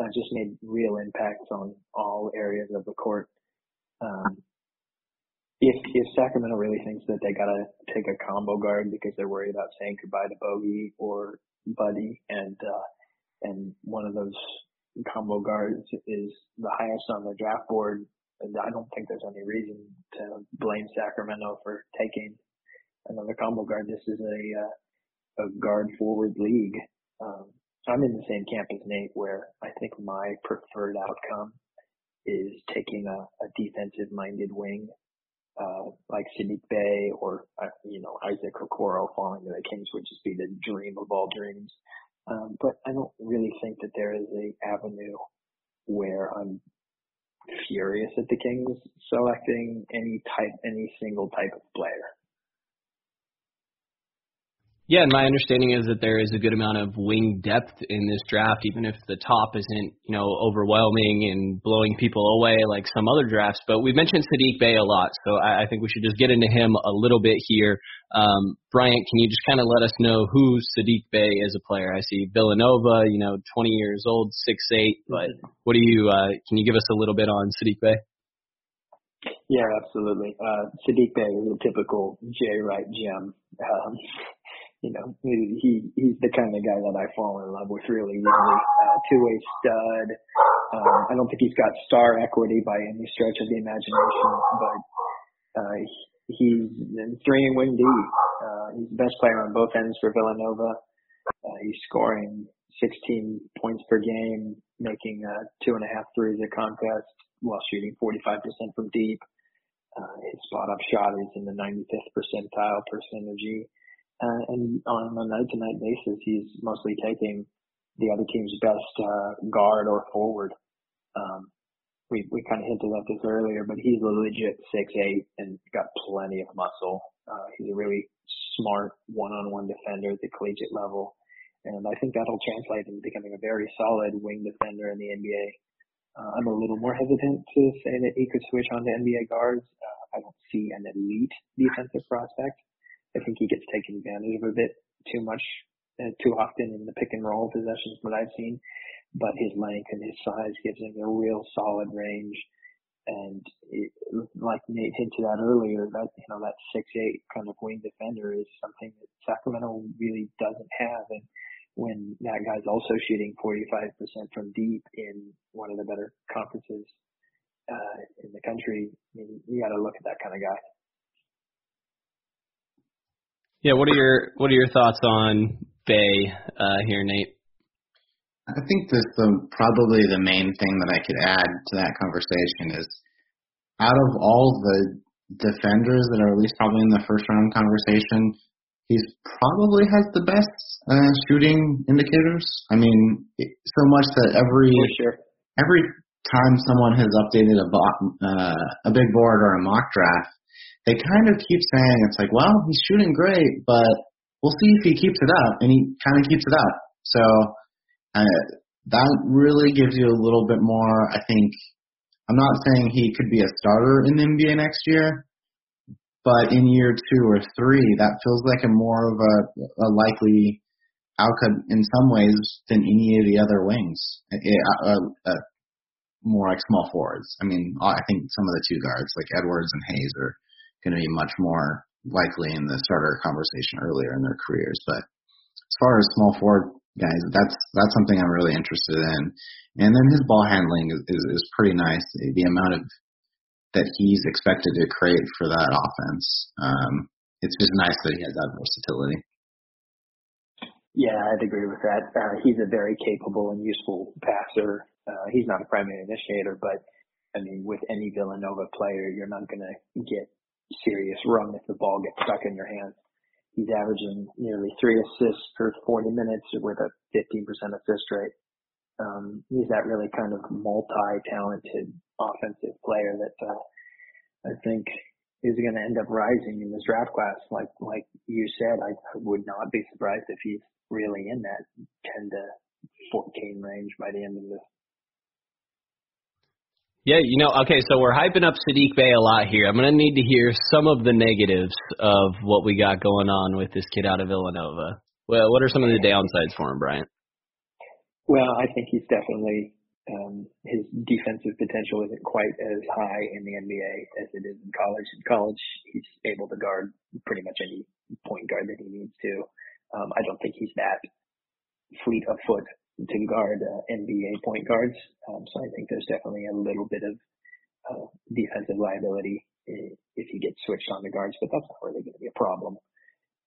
uh, just made real impacts on all areas of the court. Um, if if Sacramento really thinks that they gotta take a combo guard because they're worried about saying goodbye to Bogey or Buddy, and uh, and one of those combo guards is the highest on the draft board, I don't think there's any reason to blame Sacramento for taking another combo guard. This is a uh, a guard forward league. Um, I'm in the same camp as Nate where I think my preferred outcome is taking a, a defensive minded wing, uh, like Saddiq Bey or, uh, you know, Isaac Okoro falling to the Kings would just be the dream of all dreams. Um, but I don't really think that there is a avenue where I'm furious at the Kings selecting any type, any single type of player. Yeah, and my understanding is that there is a good amount of wing depth in this draft, even if the top isn't, you know, overwhelming and blowing people away like some other drafts. But we've mentioned Saddiq Bey a lot, so I, I think we should just get into him a little bit here. Um, Bryant, can you just kind of let us know who Saddiq Bey is a player? I see Villanova, you know, 20 years old, six eight. But what do you? Uh, can you give us a little bit on Saddiq Bey? Yeah, absolutely. Uh, Saddiq Bey is a typical Jay Wright gem. Um, you know, he he's the kind of guy that I fall in love with really easily. Uh, two-way stud. Um, I don't think he's got star equity by any stretch of the imagination, but uh, he's three and win D. Uh, he's the best player on both ends for Villanova. Uh, he's scoring 16 points per game, making uh, two and a half threes a contest while shooting 45% from deep. Uh, his spot up shot is in the 95th percentile per synergy. Uh, and on a night-to-night basis, he's mostly taking the other team's best uh, guard or forward. Um, we we kind of hinted at this earlier, but he's a legit six eight and got plenty of muscle. Uh, he's a really smart one-on-one defender at the collegiate level, and I think that'll translate into becoming a very solid wing defender in the NBA. Uh, I'm a little more hesitant to say that he could switch on to NBA guards. Uh, I don't see an elite defensive prospect. I think he gets taken advantage of a bit too much, uh, too often in the pick and roll possessions that I've seen. But his length and his size gives him a real solid range. And it, like Nate hinted at earlier, that you know that six eight kind of wing defender is something that Sacramento really doesn't have. And when that guy's also shooting 45% from deep in one of the better conferences uh, in the country, I mean, you got to look at that kind of guy. Yeah, what are your what are your thoughts on Bey uh, here, Nate? I think that the probably the main thing that I could add to that conversation is out of all the defenders that are at least probably in the first round conversation, he's probably has the best uh, shooting indicators. I mean, so much that every sure. every time someone has updated a uh, a big board or a mock draft, they kind of keep saying it's like, well, he's shooting great, but we'll see if he keeps it up, and he kind of keeps it up. So uh, that really gives you a little bit more, I think, I'm not saying he could be a starter in the NBA next year, but in year two or three, that feels like a more of a, a likely outcome in some ways than any of the other wings. It, uh, uh, more like small forwards. I mean, I think some of the two guards like Edwards and Hayes are going to be much more likely in the starter conversation earlier in their careers. But as far as small forward guys, that's that's something I'm really interested in. And then his ball handling is is, is pretty nice. The, amount of that he's expected to create for that offense. Um, it's just nice that he has that versatility. Yeah, I'd agree with that. Uh, he's a very capable and useful passer. Uh, he's not a primary initiator, but I mean, with any Villanova player, you're not going to get serious run if the ball gets stuck in your hands. He's averaging nearly three assists per 40 minutes with a 15% assist rate. Um, he's that really kind of multi-talented offensive player that uh, I think is going to end up rising in this draft class. Like like you said, I would not be surprised if he's really in that 10 to 14 range by the end of this. Yeah, you know, okay, so we're hyping up Saddiq Bey a lot here. I'm going to need to hear some of the negatives of what we got going on with this kid out of Villanova. Well, what are some of the downsides for him, Bryant? Well, I think he's definitely um, his defensive potential isn't quite as high in the NBA as it is in college. In college, he's able to guard pretty much any point guard that he needs to. Um, I don't think he's that fleet of foot to guard uh, NBA point guards. Um, so I think there's definitely a little bit of uh, defensive liability if he gets switched on the guards, but that's not really going to be a problem.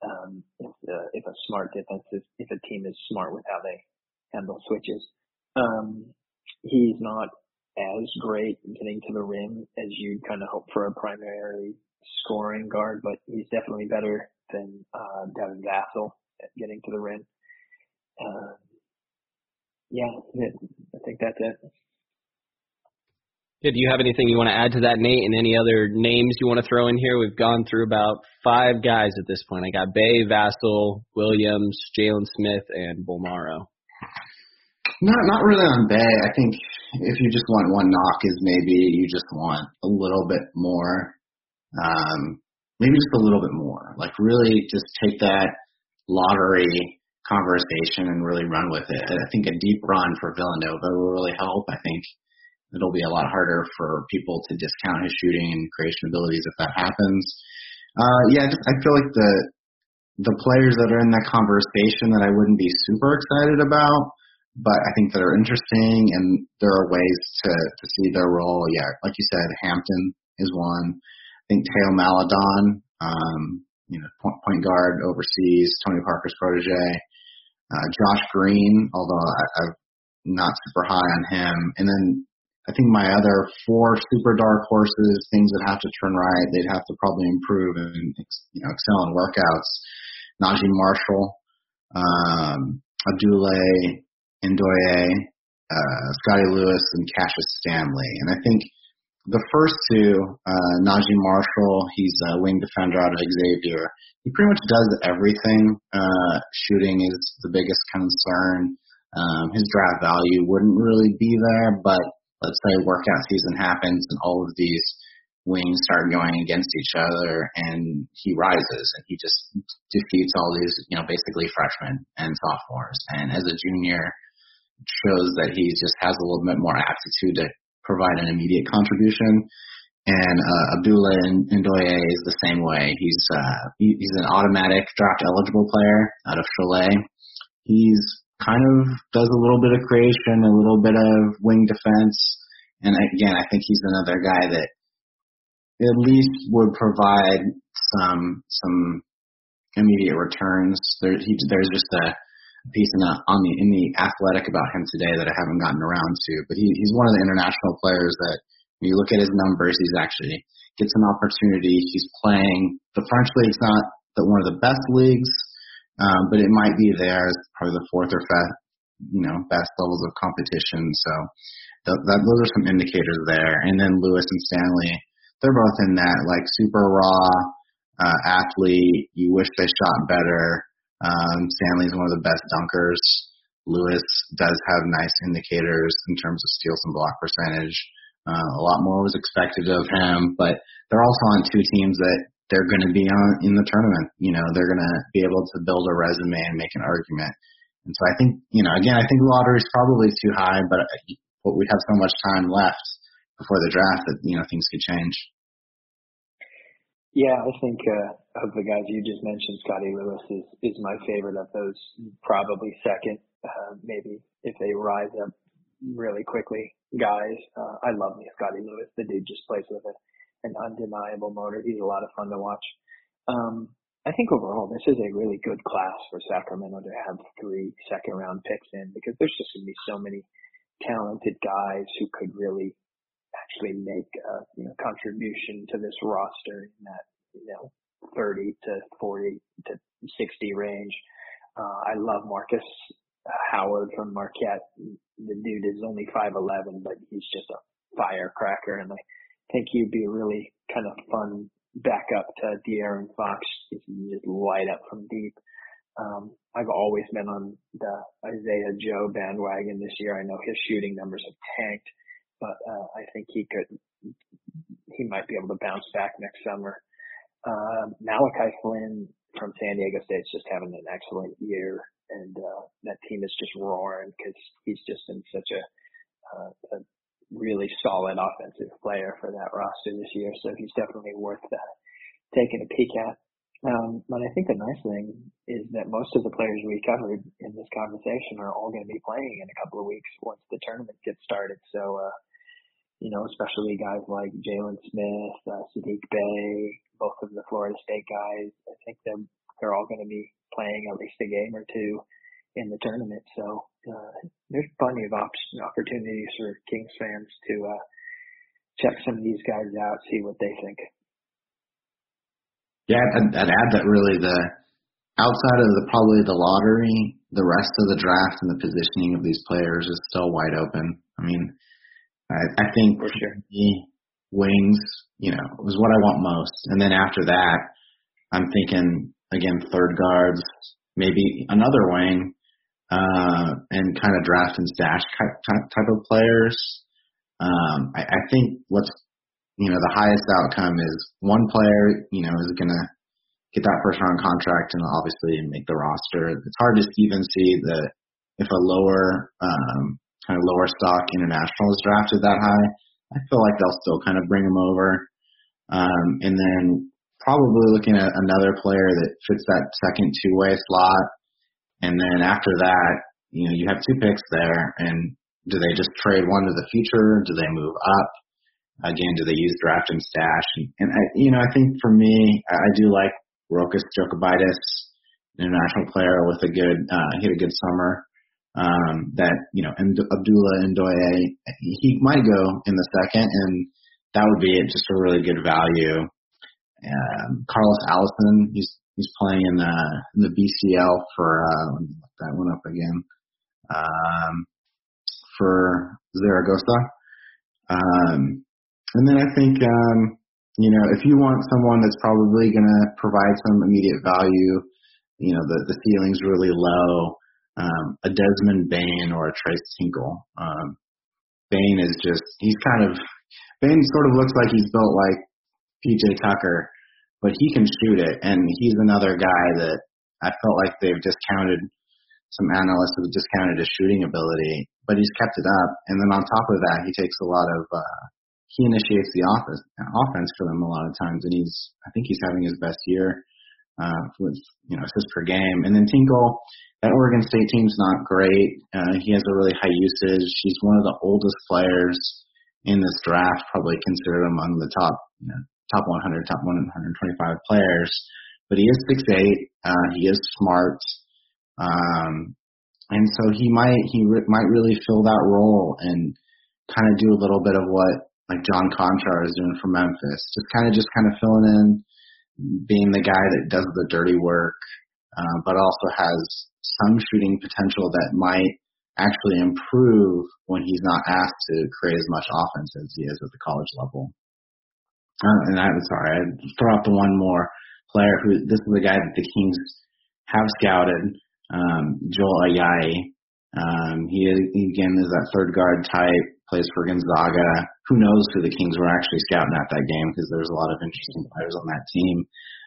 Um, if, uh, if a smart defensive, if a team is smart with how they handle switches. Um, he's not as great getting to the rim as you'd kind of hope for a primary scoring guard, but he's definitely better than uh, Devin Vassell at getting to the rim. Uh, yeah, I think that's it. Yeah, do you have anything you want to add to that, Nate, and any other names you want to throw in here? We've gone through about five guys at this point. I got Bey, Vassell, Williams, Jalen Smith, and Bolmaro. Not not really on Bey. I think if you just want one knock, is maybe you just want a little bit more, um, maybe just a little bit more. Like really, just take that lottery conversation and really run with it. I think a deep run for Villanova will really help. I think it'll be a lot harder for people to discount his shooting and creation abilities if that happens. Uh, yeah, I feel like the the players that are in that conversation that I wouldn't be super excited about but I think that are interesting and there are ways to, to see their role. Yeah, like you said, Hampton is one. I think Theo Maledon, um, you know, point, point guard overseas, Tony Parker's protege. Uh, Josh Green, although I, I'm not super high on him. And then I think my other four super dark horses, things that have to turn right, they'd have to probably improve and you know excel in workouts. Naji Marshall, um, Abdoulaye Ndoye, uh, Scottie Lewis, and Cassius Stanley. And I think the first two, uh, Naji Marshall, he's a wing defender out of Xavier. He pretty much does everything. Uh, shooting is the biggest concern. Um, his draft value wouldn't really be there, but let's say workout season happens and all of these wings start going against each other and he rises and he just defeats all these, you know, basically freshmen and sophomores. And as a junior, shows that he just has a little bit more aptitude to provide an immediate contribution. And uh, Abdoulaye Ndoye is the same way. He's uh, he, he's an automatic draft eligible player out of Cholet. He's kind of does a little bit of creation, a little bit of wing defense, and again, I think he's another guy that at least would provide some some immediate returns. There, he, there's just a piece in the, on the in the athletic about him today that I haven't gotten around to. But he, he's one of the international players that when you look at his numbers, he's actually gets an opportunity. He's playing the French league's not the, one of the best leagues, um, but it might be there as probably the fourth or fifth, you know, best levels of competition. So th- that those are some indicators there. And then Lewis and Stanley, they're both in that like super raw uh, athlete. You wish they shot better. Um, Stanley's one of the best dunkers. Lewis does have nice indicators in terms of steals and block percentage. Uh, a lot more was expected of him, but they're also on two teams that they're going to be on in the tournament. You know, they're going to be able to build a resume and make an argument. And so I think, you know, again, I think the lottery is probably too high, but but we have so much time left before the draft that you know things could change. Yeah, I think uh, of the guys you just mentioned, Scottie Lewis is is my favorite of those. Probably second, uh, maybe if they rise up really quickly, guys. Uh, I love me Scottie Lewis. The dude just plays with a, an undeniable motor. He's a lot of fun to watch. Um, I think overall this is a really good class for Sacramento to have three second round picks in because there's just going to be so many talented guys who could really actually make a you know contribution to this roster in that you know 30 to 40 to 60 range. Uh, I love Marcus Howard from Marquette. The dude is only 5'11, but he's just a firecracker, and I think he'd be a really kind of fun backup to De'Aaron Fox. He's just light up from deep. Um, I've always been on the Isaiah Joe bandwagon this year. I know his shooting numbers have tanked, but uh, I think he could, he might be able to bounce back next summer. Uh, Malachi Flynn from San Diego State's just having an excellent year, and uh, that team is just roaring because he's just been such a, uh, a really solid offensive player for that roster this year. So he's definitely worth uh, taking a peek at. Um, but I think the nice thing is that most of the players we covered in this conversation are all going to be playing in a couple of weeks once the tournament gets started. So, uh, you know, especially guys like Jalen Smith, uh, Saddiq Bey, both of the Florida State guys, I think they're, they're all going to be playing at least a game or two in the tournament. So uh, there's plenty of op- opportunities for Kings fans to uh, check some of these guys out, see what they think. Yeah, I'd, I'd add that really the outside of the probably the lottery, the rest of the draft and the positioning of these players is still wide open. I mean, I, I think for sure. the wings, you know, was what I want most, and then after that, I'm thinking again third guards, maybe another wing, uh, and kind of draft and stash type, type of players. Um, I, I think what's you know the highest outcome is one player you know is going to get that first round contract and obviously make the roster. It's hard to even see that if a lower um, kind of lower stock international is drafted that high. I feel like they'll still kind of bring him over. Um, and then probably looking at another player that fits that second two way slot and then after that, you know, you have two picks there, and do they just trade one to the future? Do they move up? Again, do they use draft and stash? And, and I, you know, I think for me, I do like Rokas Jokubaitis, international player with a good, uh, he had a good summer. Um, that you know, and Abdoulaye Ndoye, he might go in the second, and that would be just a really good value. Um, Carlos Alocén, he's He's playing in the in the BCL for uh, let me look that one up again. Um, for Zaragoza. Um, and then I think um, you know if you want someone that's probably going to provide some immediate value, you know the the ceiling's really low. Um, a Desmond Bane or a Tres Tinkle. Um, Bane is just he's kind of Bane sort of looks like he's built like PJ Tucker but he can shoot it, and he's another guy that I felt like they've discounted. Some analysts have discounted his shooting ability, but he's kept it up. And then on top of that, he takes a lot of uh, he initiates the offense offense for them a lot of times, and he's I think he's having his best year uh, with you know assists per game. And then Tinkle, that Oregon State team's not great. Uh, he has a really high usage. He's one of the oldest players in this draft, probably considered among the top you know, top 100, top 125 players. But he is six eight. Uh, he is smart, um, and so he might he re- might really fill that role and kind of do a little bit of what like John Konchar is doing for Memphis, just kind of just kind of filling in, being the guy that does the dirty work, uh, but also has some shooting potential that might actually improve when he's not asked to create as much offense as he is at the college level. Uh, and I'm sorry, I throw out the one more player who this is the guy that the Kings have scouted, um, Joel Ayayi. Um, he, he again is that third guard type. Plays for Gonzaga. Who knows who the Kings were actually scouting at that game because there's a lot of interesting players on that team.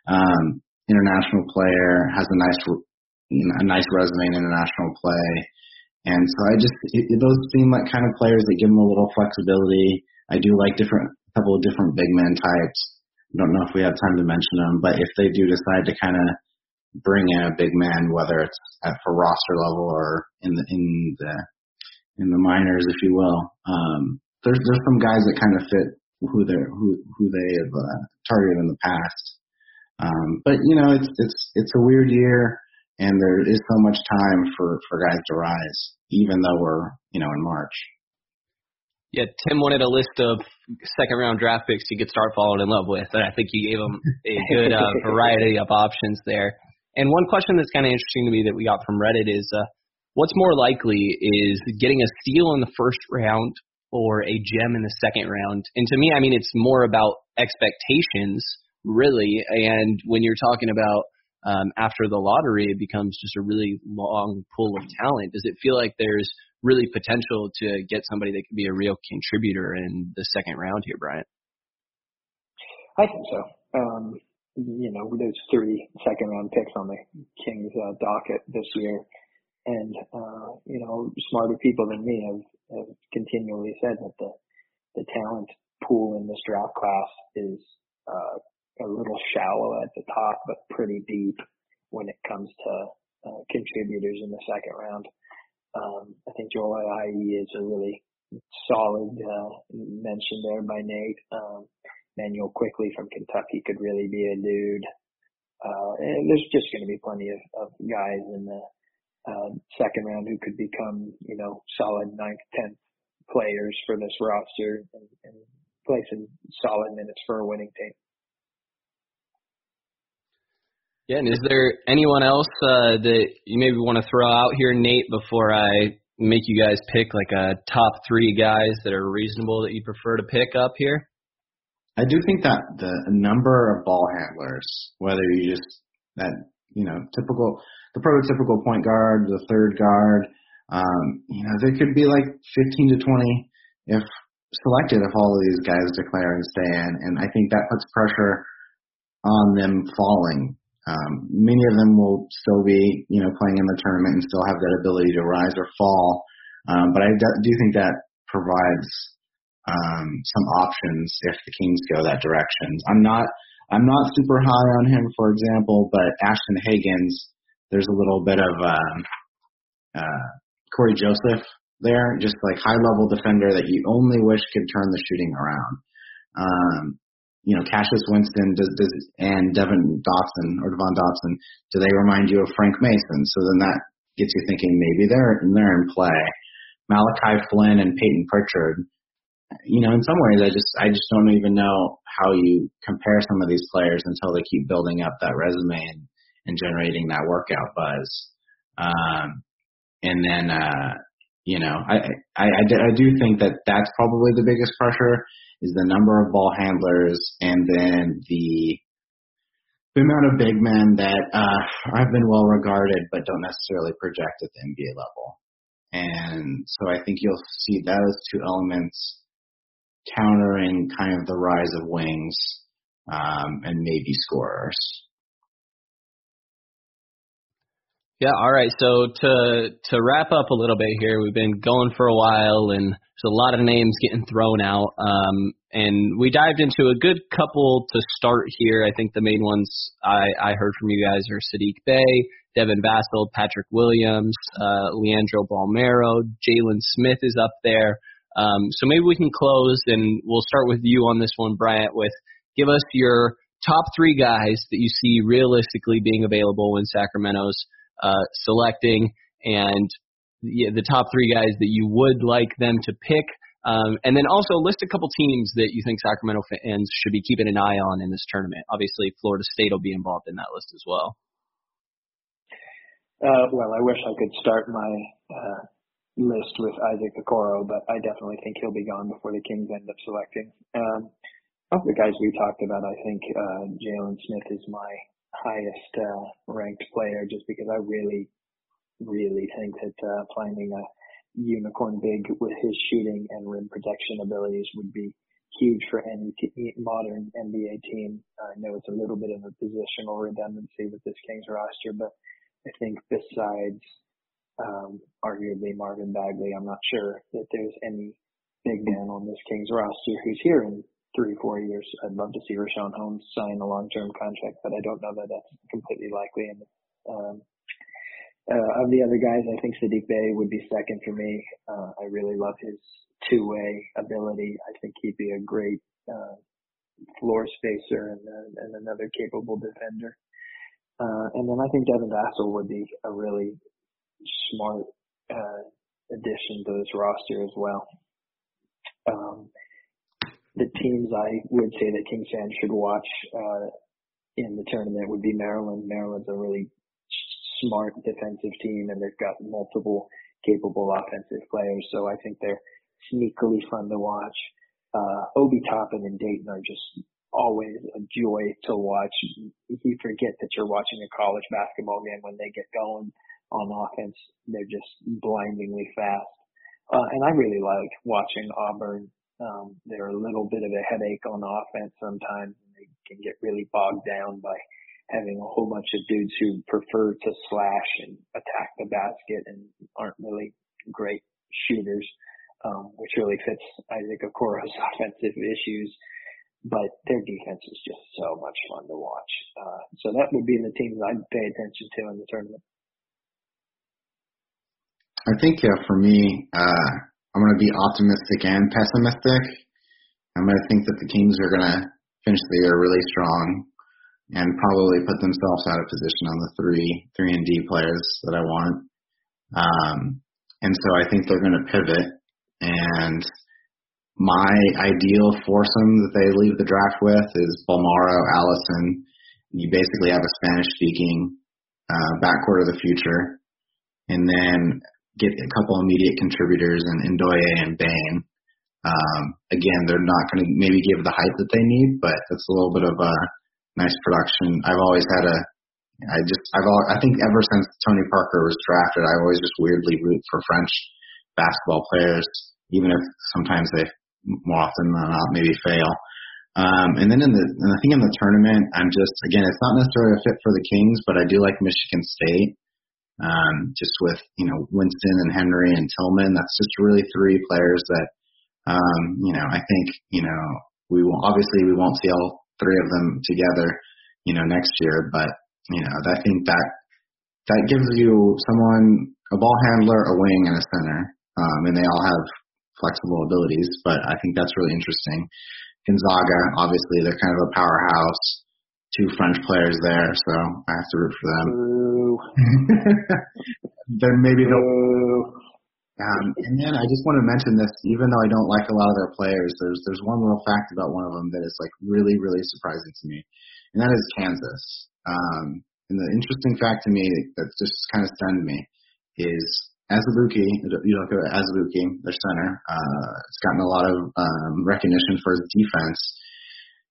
Um, international player has a nice, a nice resume in international play. And so I just, it, those seem like kind of players that give them a little flexibility. I do like different, a couple of different big man types. I don't know if we have time to mention them, but if they do decide to kind of bring in a big man, whether it's at for roster level or in the in the in the minors, if you will. Um, there's there's some guys that kind of fit who they who who they have uh, targeted in the past. Um, but you know, it's it's it's a weird year, and there is so much time for for guys to rise, even though we're you know in March. Yeah, Tim wanted a list of second round draft picks he could start falling in love with, and I think you gave him a good uh, variety of options there. And one question that's kind of interesting to me that we got from Reddit is uh, what's more likely is getting a steal in the first round or a gem in the second round? And to me, I mean, it's more about expectations, really. And when you're talking about um, after the lottery, it becomes just a really long pool of talent. Does it feel like there's really potential to get somebody that could be a real contributor in the second round here, Bryant? I think so. Um, you know, there's three second round picks on the Kings uh, docket this year. And, uh, you know, smarter people than me have, have continually said that the, the talent pool in this draft class is, uh, a little shallow at the top, but pretty deep when it comes to, uh, contributors in the second round. Um, I think Joel Ayayi is a really solid, uh, mention there by Nate. Um, Immanuel Quickley from Kentucky could really be a dude. Uh, and there's just going to be plenty of, of guys in the uh, second round who could become, you know, solid ninth, tenth players for this roster and, and play some solid minutes for a winning team. Yeah, and is there anyone else uh, that you maybe want to throw out here, Nate, before I make you guys pick like a top three guys that are reasonable that you prefer to pick up here? I do think that the number of ball handlers, whether you just that you know typical the prototypical point guard, the third guard, um, you know there could be like 15 to 20 if selected if all of these guys declare and stay in, and I think that puts pressure on them falling. Um, many of them will still be you know playing in the tournament and still have that ability to rise or fall, um, but I do think that provides um, some options if the Kings go that direction. I'm not I'm not super high on him, for example, but Ashton Hagans, there's a little bit of uh, uh, Cory Joseph there, just like high level defender that you only wish could turn the shooting around. Um, you know, Cassius Winston does, does and Devon Dotson or Devon Dotson, do they remind you of Frank Mason? So then that gets you thinking maybe they're they're in play. Malachi Flynn and Payton Pritchard you know, in some ways, I just I just don't even know how you compare some of these players until they keep building up that resume and, and generating that workout buzz. Um, and then, uh, you know, I, I I do think that that's probably the biggest pressure is the number of ball handlers and then the the amount of big men that uh, have been well regarded but don't necessarily project at the NBA level. And so I think you'll see those two elements countering kind of the rise of wings um, and maybe scorers. Yeah, all right. So to to wrap up a little bit here, we've been going for a while, and there's a lot of names getting thrown out. Um, and we dived into a good couple to start here. I think the main ones I, I heard from you guys are Saddiq Bey, Devin Vassell, Patrick Williams, uh, Leandro Bolmaro, Jalen Smith is up there. Um, so maybe we can close, and we'll start with you on this one, Bryant. With give us your top three guys that you see realistically being available when Sacramento's uh, selecting, and the, the top three guys that you would like them to pick. Um, and then also list a couple teams that you think Sacramento fans should be keeping an eye on in this tournament. Obviously, Florida State will be involved in that list as well. Uh, well, I wish I could start my uh, list with Isaac Okoro, but I definitely think he'll be gone before the Kings end up selecting. Um, of the guys we talked about, I think uh, Jalen Smith is my highest uh, ranked player just because I really, really think that uh, finding a unicorn big with his shooting and rim protection abilities would be huge for any t- modern NBA team. I know it's a little bit of a positional redundancy with this Kings roster, but I think besides um, arguably Marvin Bagley, I'm not sure that there's any big man on this Kings roster who's here in three, four years. I'd love to see Richaun Holmes sign a long-term contract, but I don't know that that's completely likely. And um, uh, of the other guys, I think Saddiq Bey would be second for me. Uh, I really love his two-way ability. I think he'd be a great uh, floor spacer and, uh, and another capable defender. Uh, and then I think Devin Vassell would be a really smart uh, addition to this roster as well. Um, the teams I would say that Kings fans should watch uh, in the tournament would be Maryland. Maryland's a really smart defensive team, and they've got multiple capable offensive players. So I think they're sneakily fun to watch. Uh, Obi Toppin and Dayton are just always a joy to watch. You forget that you're watching a college basketball game when they get going on offense. They're just blindingly fast. Uh, and I really like watching Auburn. Um, they're a little bit of a headache on offense sometimes. They can get really bogged down by having a whole bunch of dudes who prefer to slash and attack the basket and aren't really great shooters, um, which really fits Isaac Okoro's offensive issues. But their defense is just so much fun to watch. Uh, so that would be the teams I'd pay attention to in the tournament. I think uh, for me, uh, I'm going to be optimistic and pessimistic. I'm going to think that the Kings are going to finish the year really strong and probably put themselves out of position on the three three and D players that I want. Um, and so I think they're going to pivot. And my ideal foursome that they leave the draft with is Bolmaro, Alocén. You basically have a Spanish speaking uh, backcourt of the future, and then get a couple immediate contributors in Ndoye and Bane. Um, again, they're not going to maybe give the height that they need, but it's a little bit of a nice production. I've always had a, I just, I've, all, I think ever since Tony Parker was drafted, I always just weirdly root for French basketball players, even if sometimes they more often than not maybe fail. Um, and then in the, and I think in the tournament, I'm just, again, it's not necessarily a fit for the Kings, but I do like Michigan State. Um, just with, you know, Winston and Henry and Tillman, that's just really three players that, um, you know, I think, you know, we will, obviously we won't see all three of them together, you know, next year. But you know, I think that that gives you someone a ball handler, a wing, and a center, um, and they all have flexible abilities. But I think that's really interesting. Gonzaga, obviously, they're kind of a powerhouse. Two French players there, so I have to root for them. then maybe they'll um, and then I just want to mention this, even though I don't like a lot of their players, there's there's one little fact about one of them that is like really really surprising to me, and that is Kansas. Um, and the interesting fact to me that just kind of stunned me is Azubuike, you look at Azubuike, their center, uh, it's gotten a lot of um, recognition for his defense.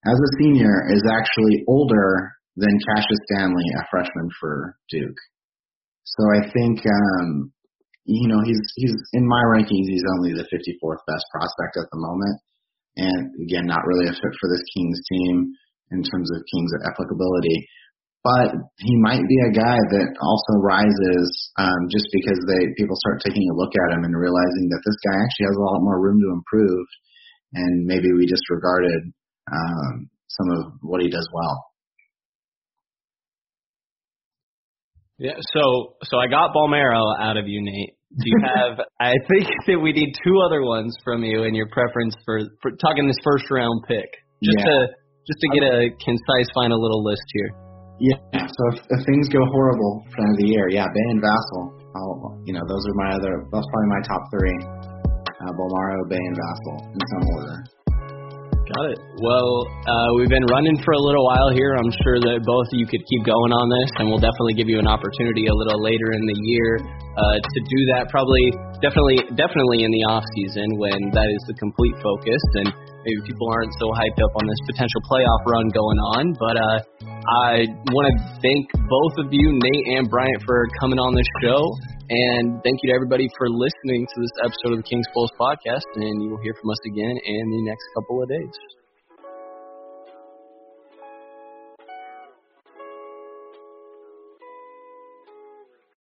As a senior, is actually older than Cassius Stanley, a freshman for Duke. So I think um, you know, he's he's in my rankings. He's only the 54th best prospect at the moment, and again, not really a fit for this Kings team in terms of Kings applicability. But he might be a guy that also rises um, just because they people start taking a look at him and realizing that this guy actually has a lot more room to improve, and maybe we disregarded um, some of what he does well. Yeah, so so I got Bolmaro out of you, Nate. Do you have? I think that we need two other ones from you and your preference for, for talking this first round pick, just yeah. to just to get a concise final little list here. Yeah. So if, if things go horrible for the end of the year, yeah, Bey and Vassell. I'll, you know, those are my other. That's probably my top three. Uh, Bolmaro, Bey, and Vassell in some order. Got it. Well, uh, we've been running for a little while here. I'm sure that both of you could keep going on this, and we'll definitely give you an opportunity a little later in the year uh, to do that. Probably, definitely, definitely in the off season when that is the complete focus, and maybe people aren't so hyped up on this potential playoff run going on. But uh, I want to thank both of you, Nate and Bryant, for coming on this show. And thank you to everybody for listening to this episode of the Kings Pulse podcast. And you will hear from us again in the next couple of days.